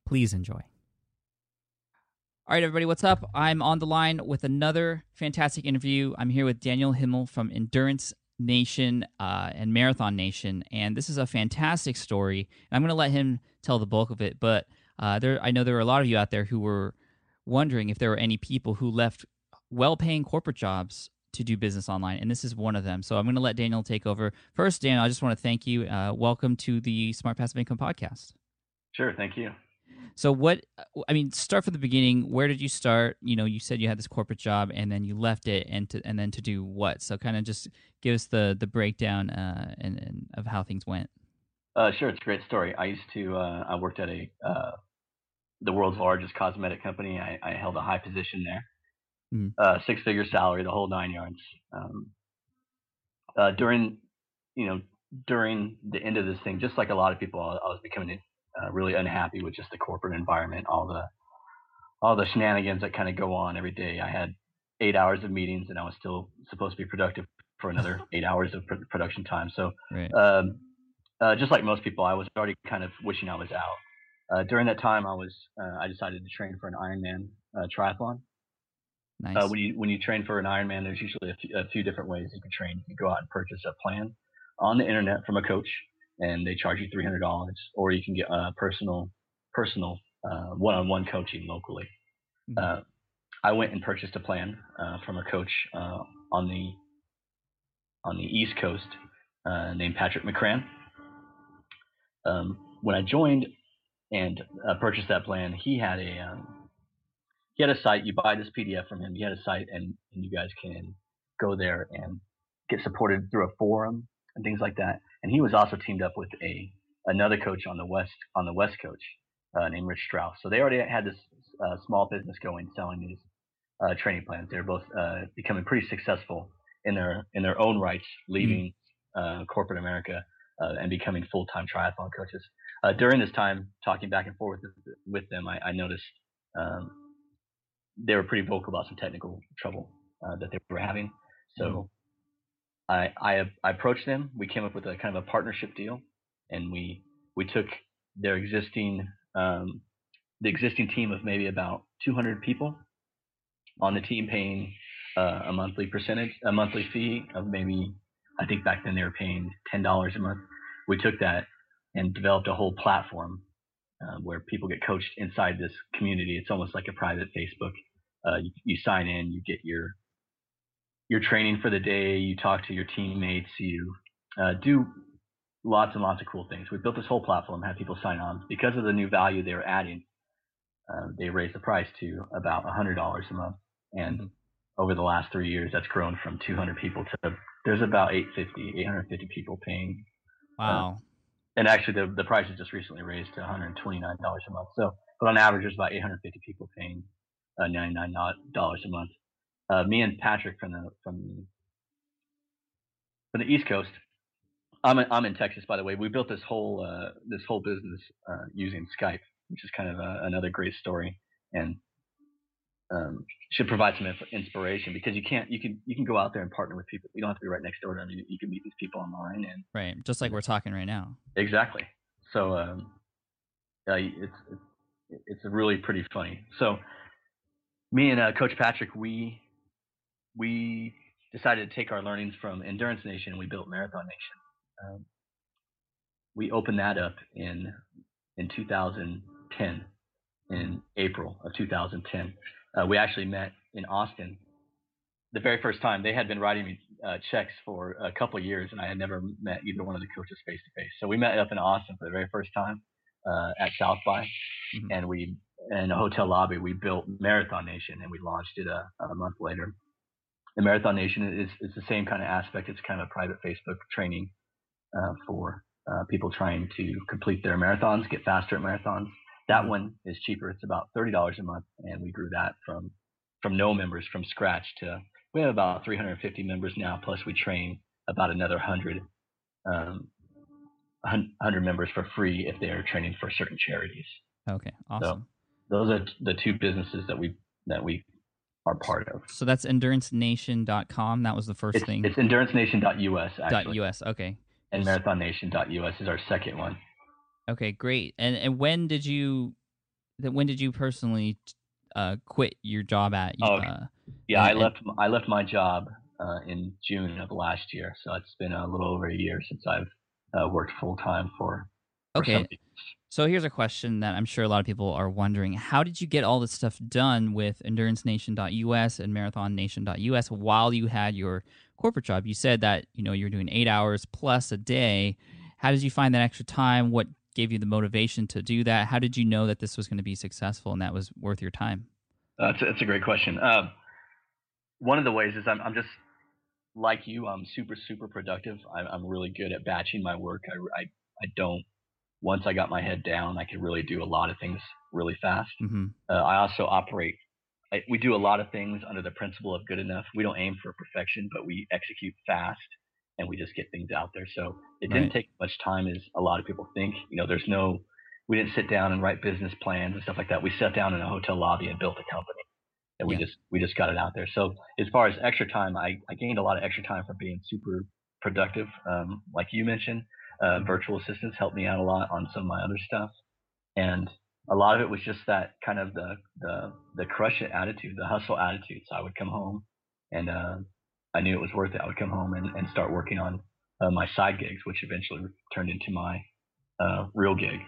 Please enjoy. All right, everybody, what's up? I'm on the line with another fantastic interview. I'm here with Daniel Himmel from Endurance Nation uh, and Marathon Nation, and this is a fantastic story. And I'm going to let him tell the bulk of it, but uh, there, I know there are a lot of you out there who were wondering if there were any people who left well-paying corporate jobs to do business online, and this is one of them. So I'm going to let Daniel take over. First, Daniel, I just want to thank you. Uh, welcome to the Smart Passive Income podcast. Sure, thank you. So what I mean, start from the beginning. Where did you start? You know, you said you had this corporate job and then you left it and to and then to do what? So kind of just give us the the breakdown uh, and, and of how things went. Uh, sure, it's a great story. I used to, uh, I worked at a uh, the world's largest cosmetic company. I, I held a high position there, Mhm. uh, six figure salary, the whole nine yards. Um, uh, during, you know, during the end of this thing, just like a lot of people, I, I was becoming uh, really unhappy with just the corporate environment, all the, all the shenanigans that kind of go on every day. I had eight hours of meetings, and I was still supposed to be productive for another eight hours of pr- production time. So Right. um, uh, just like most people, I was already kind of wishing I was out. Uh, during that time, I was uh, I decided to train for an Ironman uh, triathlon. Nice. Uh, when you when you train for an Ironman, there's usually a few, a few different ways you can train. You can go out and purchase a plan on the internet from a coach, and they charge you three hundred dollars, or you can get uh, personal personal uh, one-on-one coaching locally. Mhm. Uh, I went and purchased a plan uh, from a coach uh, on the on the East Coast uh, named Patrick McCrann. Um, when I joined and uh, purchased that plan, he had a um, he had a site. You buy this PDF from him. He had a site, and, and you guys can go there and get supported through a forum and things like that. And he was also teamed up with a another coach on the west on the West Coast uh, named Rich Strauss. So they already had this uh, small business going, selling these uh, training plans. They're both uh, becoming pretty successful in their in their own rights, leaving uh, corporate America uh, and becoming full time triathlon coaches. Uh, during this time, talking back and forth with, with them, I, I noticed um, they were pretty vocal about some technical trouble uh, that they were having. So I, I approached them. We came up with a kind of a partnership deal, and we we took their existing um, the existing team of maybe about 200 people on the team paying uh, a monthly percentage, a monthly fee of maybe, I think back then they were paying $10 a month. We took that and developed a whole platform uh, where people get coached inside this community. It's almost like a private Facebook. Uh, you, you sign in, you get your your training for the day, you talk to your teammates, you uh, do lots and lots of cool things. We built this whole platform, had people sign on because of the new value they were adding. Uh, they raised the price to about $100 a month, and over the last three years, that's grown from 200 people to there's about 850, 850 people paying. wow. And actually, the the price is just recently raised to 129 dollars a month. So, but on average, there's about 850 people paying uh, 99 dollars a month. Uh, me and Patrick from the from the from the East Coast. I'm in, I'm in Texas, by the way. We built this whole uh, this whole business uh, using Skype, which is kind of a, another great story, and um, should provide some inf- inspiration because you can't you can you can go out there and partner with people. You don't have to be right next door to them. You, you can meet these people online and Right. Just like we're talking right now. Exactly. So um, uh, it's it's it's really pretty funny. So me and uh, Coach Patrick, we we decided to take our learnings from Endurance Nation and we built Marathon Nation. Um, we opened that up in in 2010, in April of 2010. Uh, we actually met in Austin the very first time. They had been writing me uh, checks for a couple years, and I had never met either one of the coaches face to face. So we met up in Austin for the very first time uh, at South by, mm-hmm. and we in a hotel lobby we built Marathon Nation, and we launched it a, a month later. The Marathon Nation is, is the same kind of aspect. It's kind of a private Facebook training uh, for uh, people trying to complete their marathons, get faster at marathons. That mm-hmm. one is cheaper. It's about thirty dollars a month, and we grew that from from no members from scratch to we have about 350 members now. Plus, we train about another 100 um, 100 members for free if they are training for certain charities. Okay, awesome. So those are the two businesses that we that we are part of. So that's endurancenation.com. That was the first it's, thing. It's endurancenation.us actually. .us. Okay. And marathonnation.us is our second one. Okay, great. And and when did you when did you personally uh, quit your job at? Oh, uh, yeah, and, I left I left my job uh, in June of last year, so it's been a little over a year since I've uh, worked full time for. for okay. So here's a question that I'm sure a lot of people are wondering: How did you get all this stuff done with EnduranceNation.us and MarathonNation.us while you had your corporate job? You said that you know you're doing eight hours plus a day. How did you find that extra time? What gave you the motivation to do that? How did you know that this was going to be successful and that was worth your time? That's a, that's a great question. Um, one of the ways is I'm, I'm just like you. I'm super super productive. I'm, I'm really good at batching my work. I, I I don't. Once I got my head down, I could really do a lot of things really fast. Mm-hmm. Uh, I also operate. I, we do a lot of things under the principle of good enough. We don't aim for perfection, but we execute fast and we just get things out there. So it didn't right. take much time as a lot of people think. You know, there's no, we didn't sit down and write business plans and stuff like that. We sat down in a hotel lobby and built a company and we yeah. just, we just got it out there. So as far as extra time, I, I gained a lot of extra time from being super productive. Um, like you mentioned, uh, virtual assistants helped me out a lot on some of my other stuff. And a lot of it was just that kind of the, the, the crush it attitude, the hustle attitude. So I would come home and, uh, I knew it was worth it. I would come home and, and start working on uh, my side gigs, which eventually turned into my uh, real gig.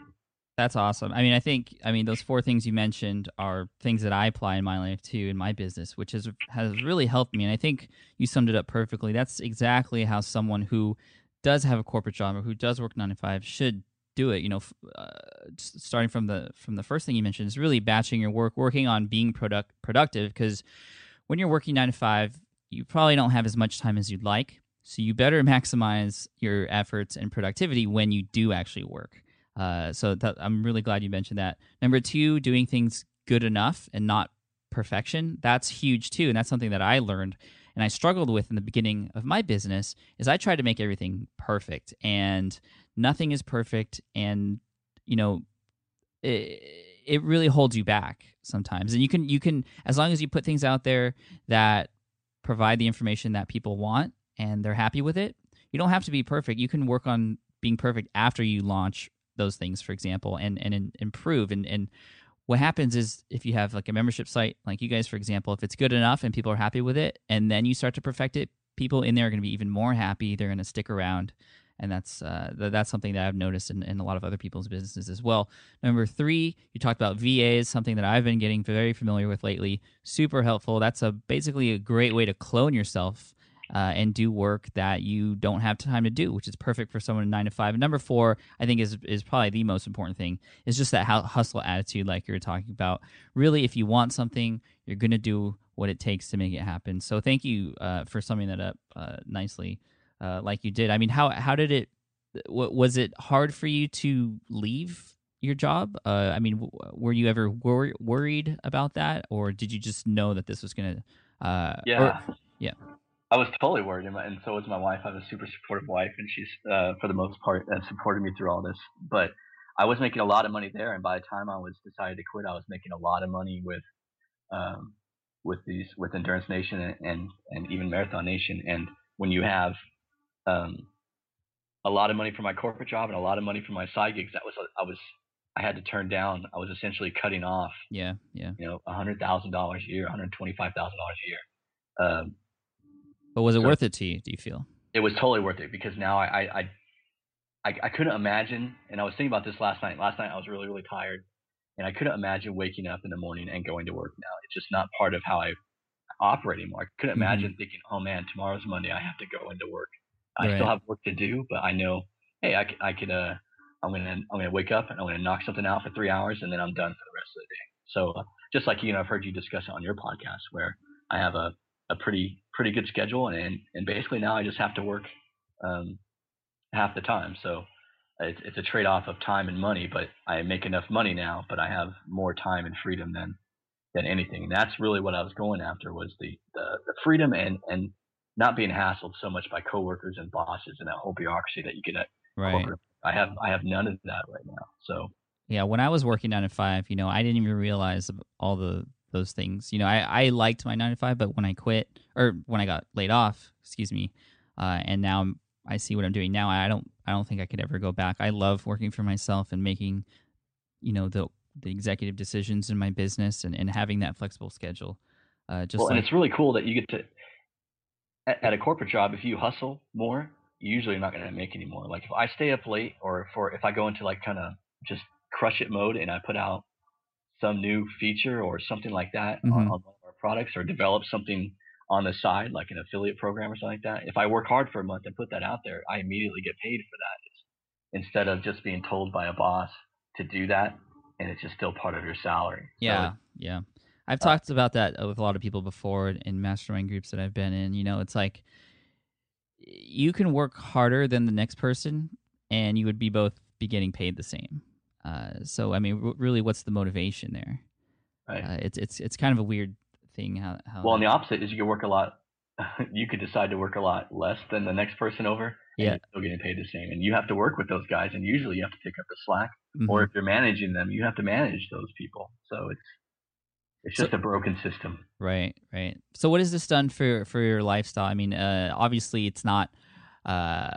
That's awesome. I mean, I think I mean those four things you mentioned are things that I apply in my life too, in my business, which has has really helped me. And I think you summed it up perfectly. That's exactly how someone who does have a corporate job or who does work nine to five should do it. You know, uh, starting from the from the first thing you mentioned is really batching your work, working on being product productive. Because when you're working nine to five, you probably don't have as much time as you'd like. So you better maximize your efforts and productivity when you do actually work. Uh, so I'm really glad you mentioned that. Number two, doing things good enough and not perfection. That's huge too, and that's something that I learned and I struggled with in the beginning of my business. Is I tried to make everything perfect, and nothing is perfect, and you know, it, it really holds you back sometimes. And you can you can as long as you put things out there that provide the information that people want and they're happy with it. You don't have to be perfect. You can work on being perfect after you launch those things, for example, and and improve. And and what happens is if you have like a membership site, like you guys, for example, if it's good enough and people are happy with it, and then you start to perfect it, people in there are going to be even more happy. They're going to stick around and that's uh, that's something that I've noticed in, in a lot of other people's businesses as well. Number three, you talked about VAs, something that I've been getting very familiar with lately. Super helpful. That's a basically a great way to clone yourself. Uh, and do work that you don't have time to do, which is perfect for someone in nine to five. And number four, I think is is probably the most important thing is just that hustle attitude, like you were talking about. Really, if you want something, you're gonna do what it takes to make it happen. So thank you uh, for summing that up uh, nicely uh, like you did. I mean, how how did it? was it hard for you to leave your job? Uh, I mean, were you ever wor- worried about that, or did you just know that this was gonna? Uh, yeah, or, yeah. I was totally worried, and so was my wife. I have a super supportive wife, and she's uh, for the most part uh, supported me through all this. But I was making a lot of money there, and by the time I was decided to quit, I was making a lot of money with um, with these with Endurance Nation and, and and even Marathon Nation. And when you have um, a lot of money for my corporate job and a lot of money for my side gigs. That was I was I had to turn down. I was essentially cutting off. Yeah, yeah. You know, a hundred thousand dollars a year, one hundred twenty-five thousand dollars a year. Um, but was it so worth it to you? Do you feel? It was totally worth it because now I, I I I couldn't imagine, and I was thinking about this last night. Last night I was really really tired, and I couldn't imagine waking up in the morning and going to work now. It's just not part of how I operate anymore. I couldn't Mhm. imagine thinking, oh man, tomorrow's Monday, I have to go into work. I Right. still have work to do, but I know, hey, I could, I could, uh, I'm gonna, I'm gonna wake up and I'm gonna knock something out for three hours, and then I'm done for the rest of the day. So uh, just like you know, I've heard you discuss it on your podcast, where I have a, a pretty, pretty good schedule, and and basically now I just have to work um, half the time. So it's, it's a trade-off of time and money, but I make enough money now, but I have more time and freedom than than anything. And that's really what I was going after was the the, the freedom and and not being hassled so much by coworkers and bosses and that whole bureaucracy that you get at Right. corporate. I have I have none of that right now. So Yeah, when I was working nine to five, you know, I didn't even realize all the those things. You know, I, I liked my nine to five, but when I quit or when I got laid off, excuse me, uh, and now I'm, I see what I'm doing now. I don't I don't think I could ever go back. I love working for myself and making, you know, the the executive decisions in my business and, and having that flexible schedule. Uh, just well, and it's really cool that you get to at, at a corporate job. If you hustle more, you usually not going to make any more. Like if I stay up late, or for if I go into like kind of just crush it mode and I put out some new feature or something like that on, Mhm. on one of our products, or develop something on the side like an affiliate program or something like that. If I work hard for a month and put that out there, I immediately get paid for that. It's, instead of just being told by a boss to do that, and it's just still part of your salary. So Yeah, yeah. I've Uh, talked about that with a lot of people before in mastermind groups that I've been in. You know, it's like you can work harder than the next person, and you would be both be getting paid the same. Uh, so, I mean, really, what's the motivation there? Right. Uh, it's it's it's kind of a weird thing. How how Well, and the opposite is you could work a lot. You could decide to work a lot less than the next person over, and Yeah. you're still getting paid the same. And you have to work with those guys, and usually you have to pick up the slack. Mhm. Or if you're managing them, you have to manage those people. So it's it's So- just a broken system. Right, right. So what has this done for for your lifestyle? I mean, uh, obviously it's not uh,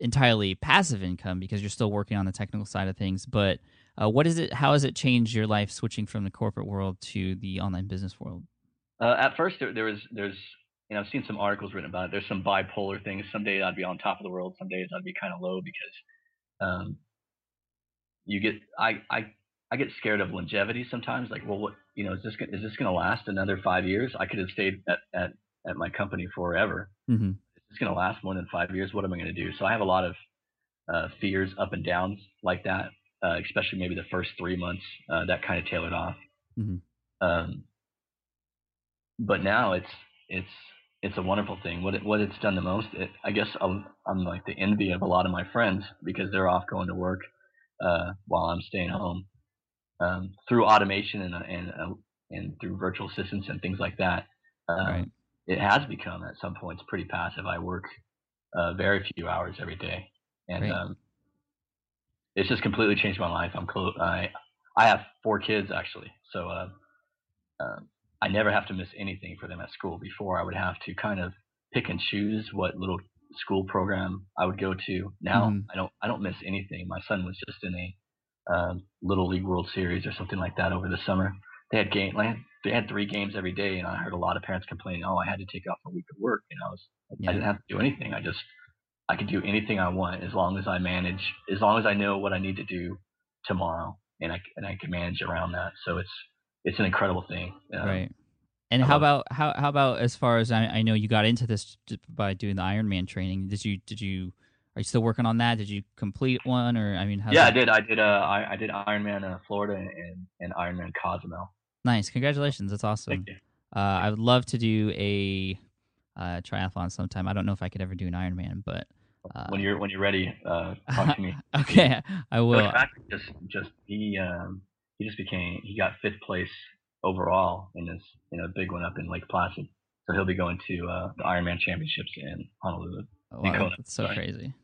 entirely passive income because you're still working on the technical side of things. But uh, what is it? How has it changed your life switching from the corporate world to the online business world? Uh, at first, there, there was there's you know I've seen some articles written about it. There's some bipolar things. Some days I'd be on top of the world. Some days I'd be kind of low because um, you get I I I get scared of longevity sometimes. Like, well, what you know is this gonna- is this going to last another five years? I could have stayed at at at my company forever. hmm Is this going to last more than five years? What am I going to do? So I have a lot of uh, fears, up and downs like that. Uh, especially maybe the first three months uh, that kind of tailored off. Mhm. Um, but now it's it's it's a wonderful thing. What it, what it's done the most, it, I guess I'm, I'm like the envy of a lot of my friends because they're off going to work uh, while I'm staying home. Um, through automation and and uh, and through virtual assistants and things like that, um, Right. It has become at some points pretty passive. I work uh, very few hours every day, and Right. um, it's just completely changed my life. I'm close. I I have four kids actually, so uh, um, I never have to miss anything for them at school. Before I would have to kind of pick and choose what little school program I would go to. Now Mhm. I don't I don't miss anything. My son was just in a um, little league World Series or something like that over the summer. They had game they had three games every day, and I heard a lot of parents complaining, "Oh, I had to take off a week of work." And I was Yeah. I didn't have to do anything. I just I could do anything I want as long as I manage, as long as I know what I need to do tomorrow, and I and I can manage around that. So it's it's an incredible thing. Um, right. And I how about how how about as far as I, I know you got into this by doing the Ironman training? Did you did you are you still working on that? Did you complete one or I mean, Yeah, I did. I did. Uh, I, I did Ironman uh, Florida and and Ironman Cozumel. Nice, congratulations, that's awesome. Thank you. Uh, I would love to do a uh, triathlon sometime. I don't know if I could ever do an Ironman, but uh, when you're when you're ready, uh, talk to me. okay, I will. Coach Patrick just just he um he just became he got fifth place overall in this in a big one up in Lake Placid. So he'll be going to uh, the Ironman Championships in Honolulu. Wow, Kona, that's so sorry. crazy.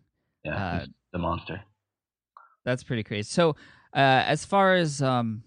Yeah, Uh, the monster. That's pretty crazy. So, uh, as far as um,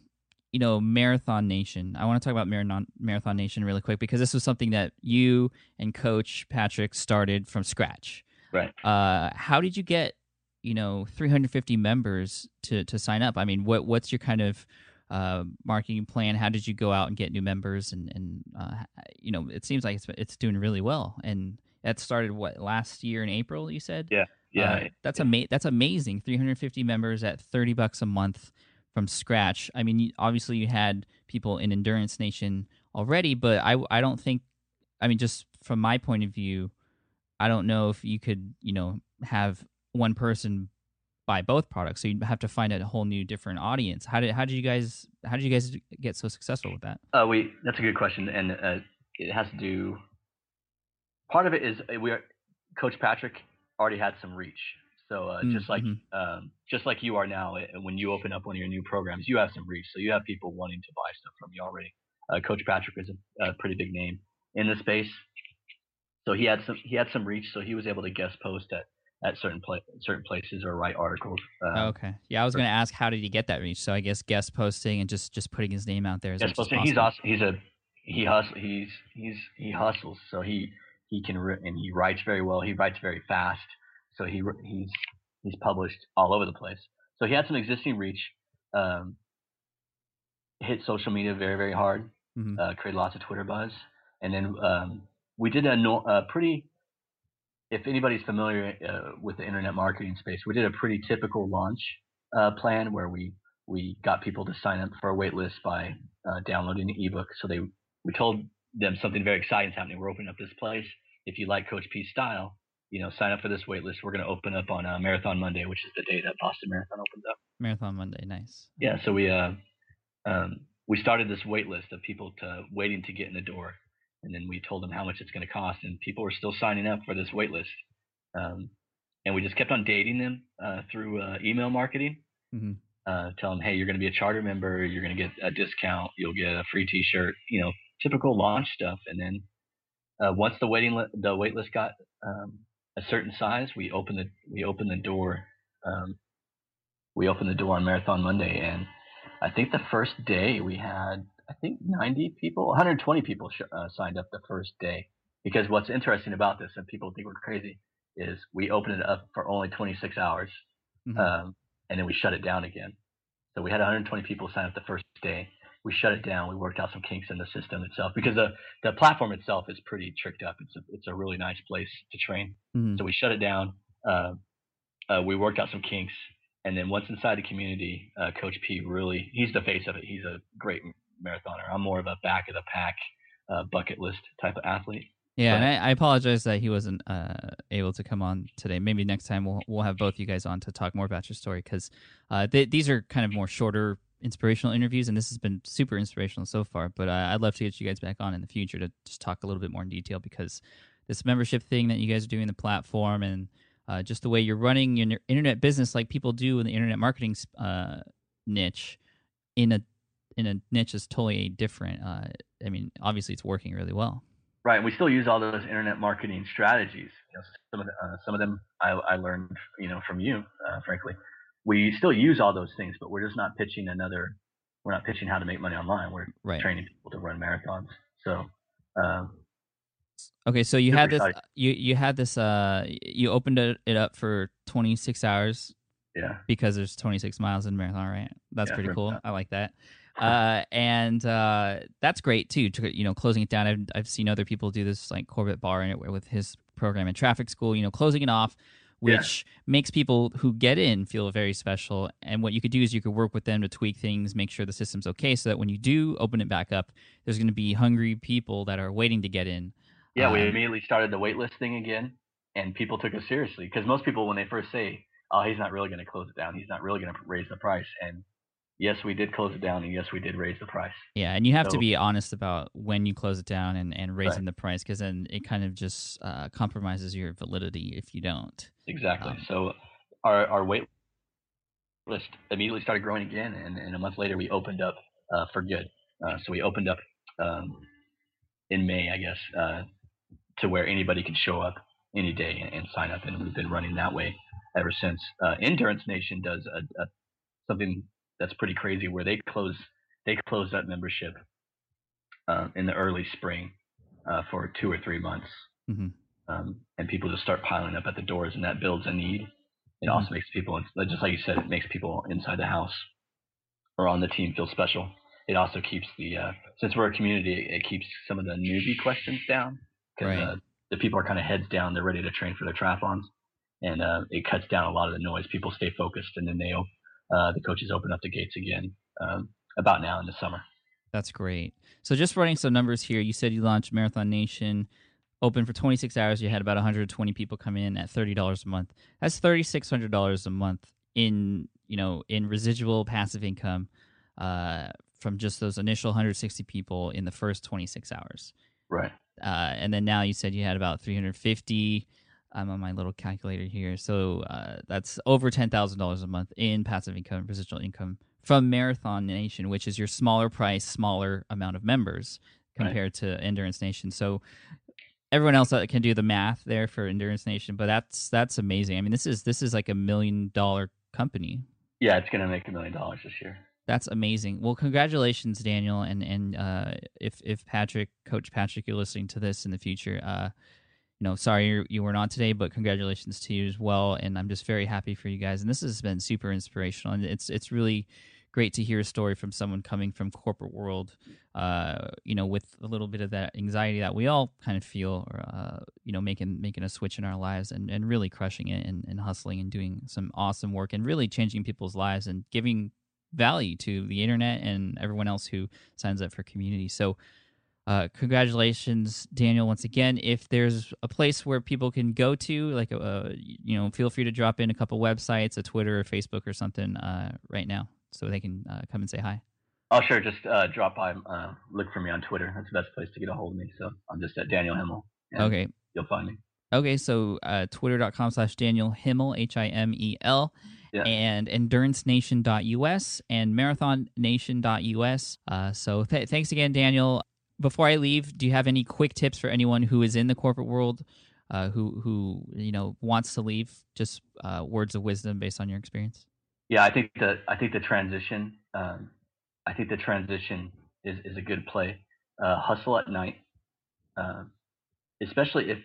you know, Marathon Nation, I want to talk about Marathon Marathon Nation really quick because this was something that you and Coach Patrick started from scratch. Right. Uh, how did you get you know 350 members to to sign up? I mean, what what's your kind of uh, marketing plan? How did you go out and get new members? And and uh, you know, it seems like it's it's doing really well. And that started what last year in April? You said. Yeah. Yeah. Uh, that's ama- That's amazing. 350 members at 30 bucks a month from scratch. I mean, obviously you had people in Endurance Nation already, but I I don't think. I mean, just from my point of view, I don't know if you could you know have one person buy both products. So you'd have to find a whole new different audience. How did how did you guys how did you guys get so successful with that? Uh, we that's a good question, and uh, it has to do. Part of it is uh, we are, Coach Patrick already had some reach. So uh, mm, just like mm-hmm. um, just like you are now, uh, when you open up one of your new programs, you have some reach. So you have people wanting to buy stuff from you already. Uh, Coach Patrick is a, a, pretty big name in the space, so he had some he had some reach. So he was able to guest post at at certain pla- certain places or write articles. Um, okay, yeah, I was going to ask how did he get that reach? So I guess guest posting and just just putting his name out there. Guest posting. He's awesome. He's a he hustles. He's he's he hustles. So he he can and he writes very well. He writes very fast. So he he's he's published all over the place. So he had some existing reach. Um, hit social media very very hard. Mm-hmm. Uh, created lots of Twitter buzz, and then um, we did a, no, a pretty if anybody's familiar uh, with the internet marketing space, we did a pretty typical launch uh, plan where we we got people to sign up for a wait list by uh, downloading the ebook. So they we told them something very exciting is happening. We're opening up this place. If you like Coach P's style, you know, sign up for this wait list. We're going to open up on uh, Marathon Monday, which is the day that Boston Marathon opens up. Marathon Monday, nice. Yeah, so we uh, um, we started this wait list of people to waiting to get in the door and then we told them how much it's going to cost, and people were still signing up for this wait list. Um, and we just kept on dating them uh, through uh, email marketing. Mm-hmm. Uh, tell them, hey, you're going to be a charter member, you're going to get a discount, you'll get a free T-shirt, you know, typical launch stuff. And then uh, once the waiting li- the wait list got um, a certain size, we opened the we opened the door. Um, we opened the door on Marathon Monday, and I think the first day we had I think 90 people, 120 people sh- uh, signed up the first day. Because what's interesting about this, and people think we're crazy, is we opened it up for only 26 hours, mm-hmm. um, and then we shut it down again. So we had 120 people sign up the first day. We shut it down. We worked out some kinks in the system itself because the the platform itself is pretty tricked up. It's a it's a really nice place to train. Mm-hmm. So we shut it down. Uh, uh, we worked out some kinks, and then once inside the community, uh, Coach P really he's the face of it. He's a great marathoner. I'm more of a back of the pack uh, bucket list type of athlete. Yeah, but, and I, I, apologize that he wasn't uh, able to come on today. Maybe next time we'll we'll have both you guys on to talk more about your story because uh, these are kind of more shorter inspirational interviews, and this has been super inspirational so far. But uh, I'd love to get you guys back on in the future to just talk a little bit more in detail because this membership thing that you guys are doing, the platform, and uh, just the way you're running your internet business, like people do in the internet marketing uh, niche, in a in a niche is totally different. Uh, I mean, obviously, it's working really well. Right, and we still use all those internet marketing strategies. You know, some of the, uh, some of them I, I, learned, you know, from you, uh, frankly. We still use all those things, but we're just not pitching another. We're not pitching how to make money online. We're right. training people to run marathons. So. Um, okay, so you had this. You you had this. Uh, you opened it, up for 26 hours. Yeah. Because there's 26 miles in marathon, right? That's yeah, pretty cool. I like that uh, and uh, that's great too. To, you know, closing it down. I've, I've seen other people do this, like Corbett Barr, in it with his program in traffic school. You know, closing it off, which yeah. makes people who get in feel very special. And what you could do is you could work with them to tweak things, make sure the system's okay, so that when you do open it back up, there's going to be hungry people that are waiting to get in. Yeah, um, we immediately started the waitlist thing again, and people took us seriously because most people, when they first say, "Oh, he's not really going to close it down. He's not really going to raise the price," and yes, we did close it down, and yes, we did raise the price. Yeah, and you have so, to be honest about when you close it down and, and raising right. the price, because then it kind of just uh, compromises your validity if you don't. Exactly. Um, so our our wait list immediately started growing again, and, and a month later we opened up uh, for good. Uh, so we opened up um, in May, I guess, uh, to where anybody can show up any day and, and, sign up, and we've been running that way ever since. Uh, Endurance Nation does a, a something that's pretty crazy where they close they close that membership uh, in the early spring uh, for two or three months, mm-hmm. Um, and people just start piling up at the doors, and that builds a need. It mm-hmm. also makes people, just like you said, it makes people inside the house or on the team feel special. It also keeps the uh, since we're a community, it keeps some of the newbie questions down because right. Uh, the people are kind of heads down, they're ready to train for their triathlons, and uh, it cuts down a lot of the noise. People stay focused, and then they uh, the coaches open up the gates again um, about now in the summer. That's great. So just running some numbers here, you said you launched Marathon Nation open for 26 hours. You had about 120 people come in at $30 a month. That's $3,600 a month in you know in residual passive income uh, from just those initial 160 people in the first 26 hours. Right. Uh, and then now you said you had about 350. I'm on my little calculator here, so uh, that's over ten thousand dollars a month in passive income, residual income from Marathon Nation, which is your smaller price, smaller amount of members compared right. to Endurance Nation. So everyone else can do the math there for Endurance Nation, but that's that's amazing. I mean, this is this is like a million dollar company. Yeah, it's going to make a million dollars this year. That's amazing. Well, congratulations, Daniel, and and uh, if if Patrick, Coach Patrick, you're listening to this in the future, uh, you know, sorry you, you were not today, but congratulations to you as well. And I'm just very happy for you guys. And this has been super inspirational, and it's it's really great to hear a story from someone coming from corporate world, uh, you know, with a little bit of that anxiety that we all kind of feel, or, uh, you know, making making a switch in our lives and, and really crushing it and, and hustling and doing some awesome work and really changing people's lives and giving value to the internet and everyone else who signs up for community. So, uh, congratulations, Daniel, once again. If there's a place where people can go to, like, uh, you know, feel free to drop in a couple websites, a Twitter or Facebook or something uh, right now so they can uh, come and say hi. Oh, sure. Just uh, drop by, uh, look for me on Twitter. That's the best place to get a hold of me. So I'm just at Daniel Himel. Okay. You'll find me. Okay. So uh, twitter.com slash Daniel Himel, H I M E L. Yeah. And endurancenation.us and marathonnation.us. Uh, so th- thanks again, Daniel. Before I leave, do you have any quick tips for anyone who is in the corporate world uh, who who you know wants to leave? Just uh, words of wisdom based on your experience. Yeah, I think the I think the transition. Um, I think the transition is, is a good play. Uh, hustle at night, uh, especially if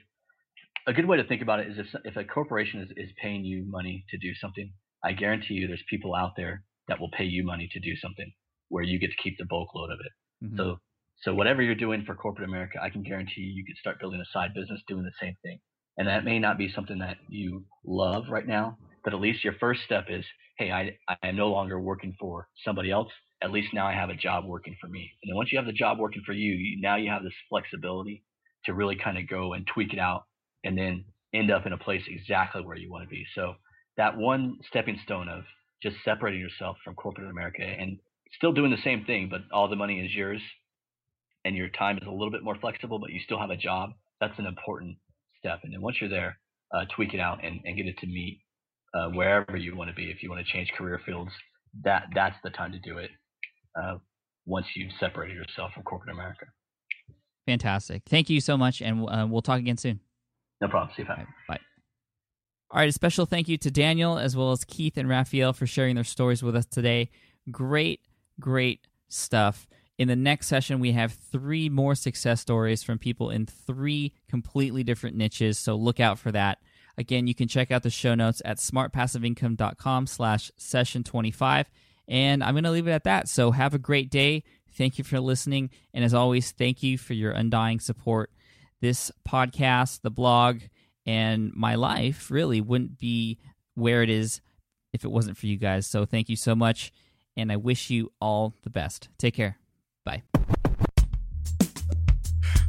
a good way to think about it is if if a corporation is, is paying you money to do something, I guarantee you there's people out there that will pay you money to do something where you get to keep the bulk load of it. Mm-hmm. So so whatever you're doing for corporate America, I can guarantee you you could start building a side business doing the same thing. And that may not be something that you love right now, but at least your first step is, hey, I, I am no longer working for somebody else. At least now I have a job working for me. And then once you have the job working for you, you now you have this flexibility to really kind of go and tweak it out and then end up in a place exactly where you want to be. So that one stepping stone of just separating yourself from corporate America and still doing the same thing, but all the money is yours and your time is a little bit more flexible, but you still have a job. That's an important step. And then once you're there, uh, tweak it out and, and get it to meet uh, wherever you want to be. If you want to change career fields, that that's the time to do it. Uh, once you've separated yourself from corporate America. Fantastic. Thank you so much, and uh, we'll talk again soon. No problem. See you. Right, bye. All right, a special thank you to Daniel as well as Keith and Raphael for sharing their stories with us today. Great, great stuff. In the next session, we have three more success stories from people in three completely different niches, so look out for that. Again, you can check out the show notes at smartpassiveincome.com slash session 25. And I'm going to leave it at that. So have a great day. Thank you for listening. And as always, thank you for your undying support. This podcast, the blog, and my life really wouldn't be where it is if it wasn't for you guys. So thank you so much. And I wish you all the best. Take care. Bye.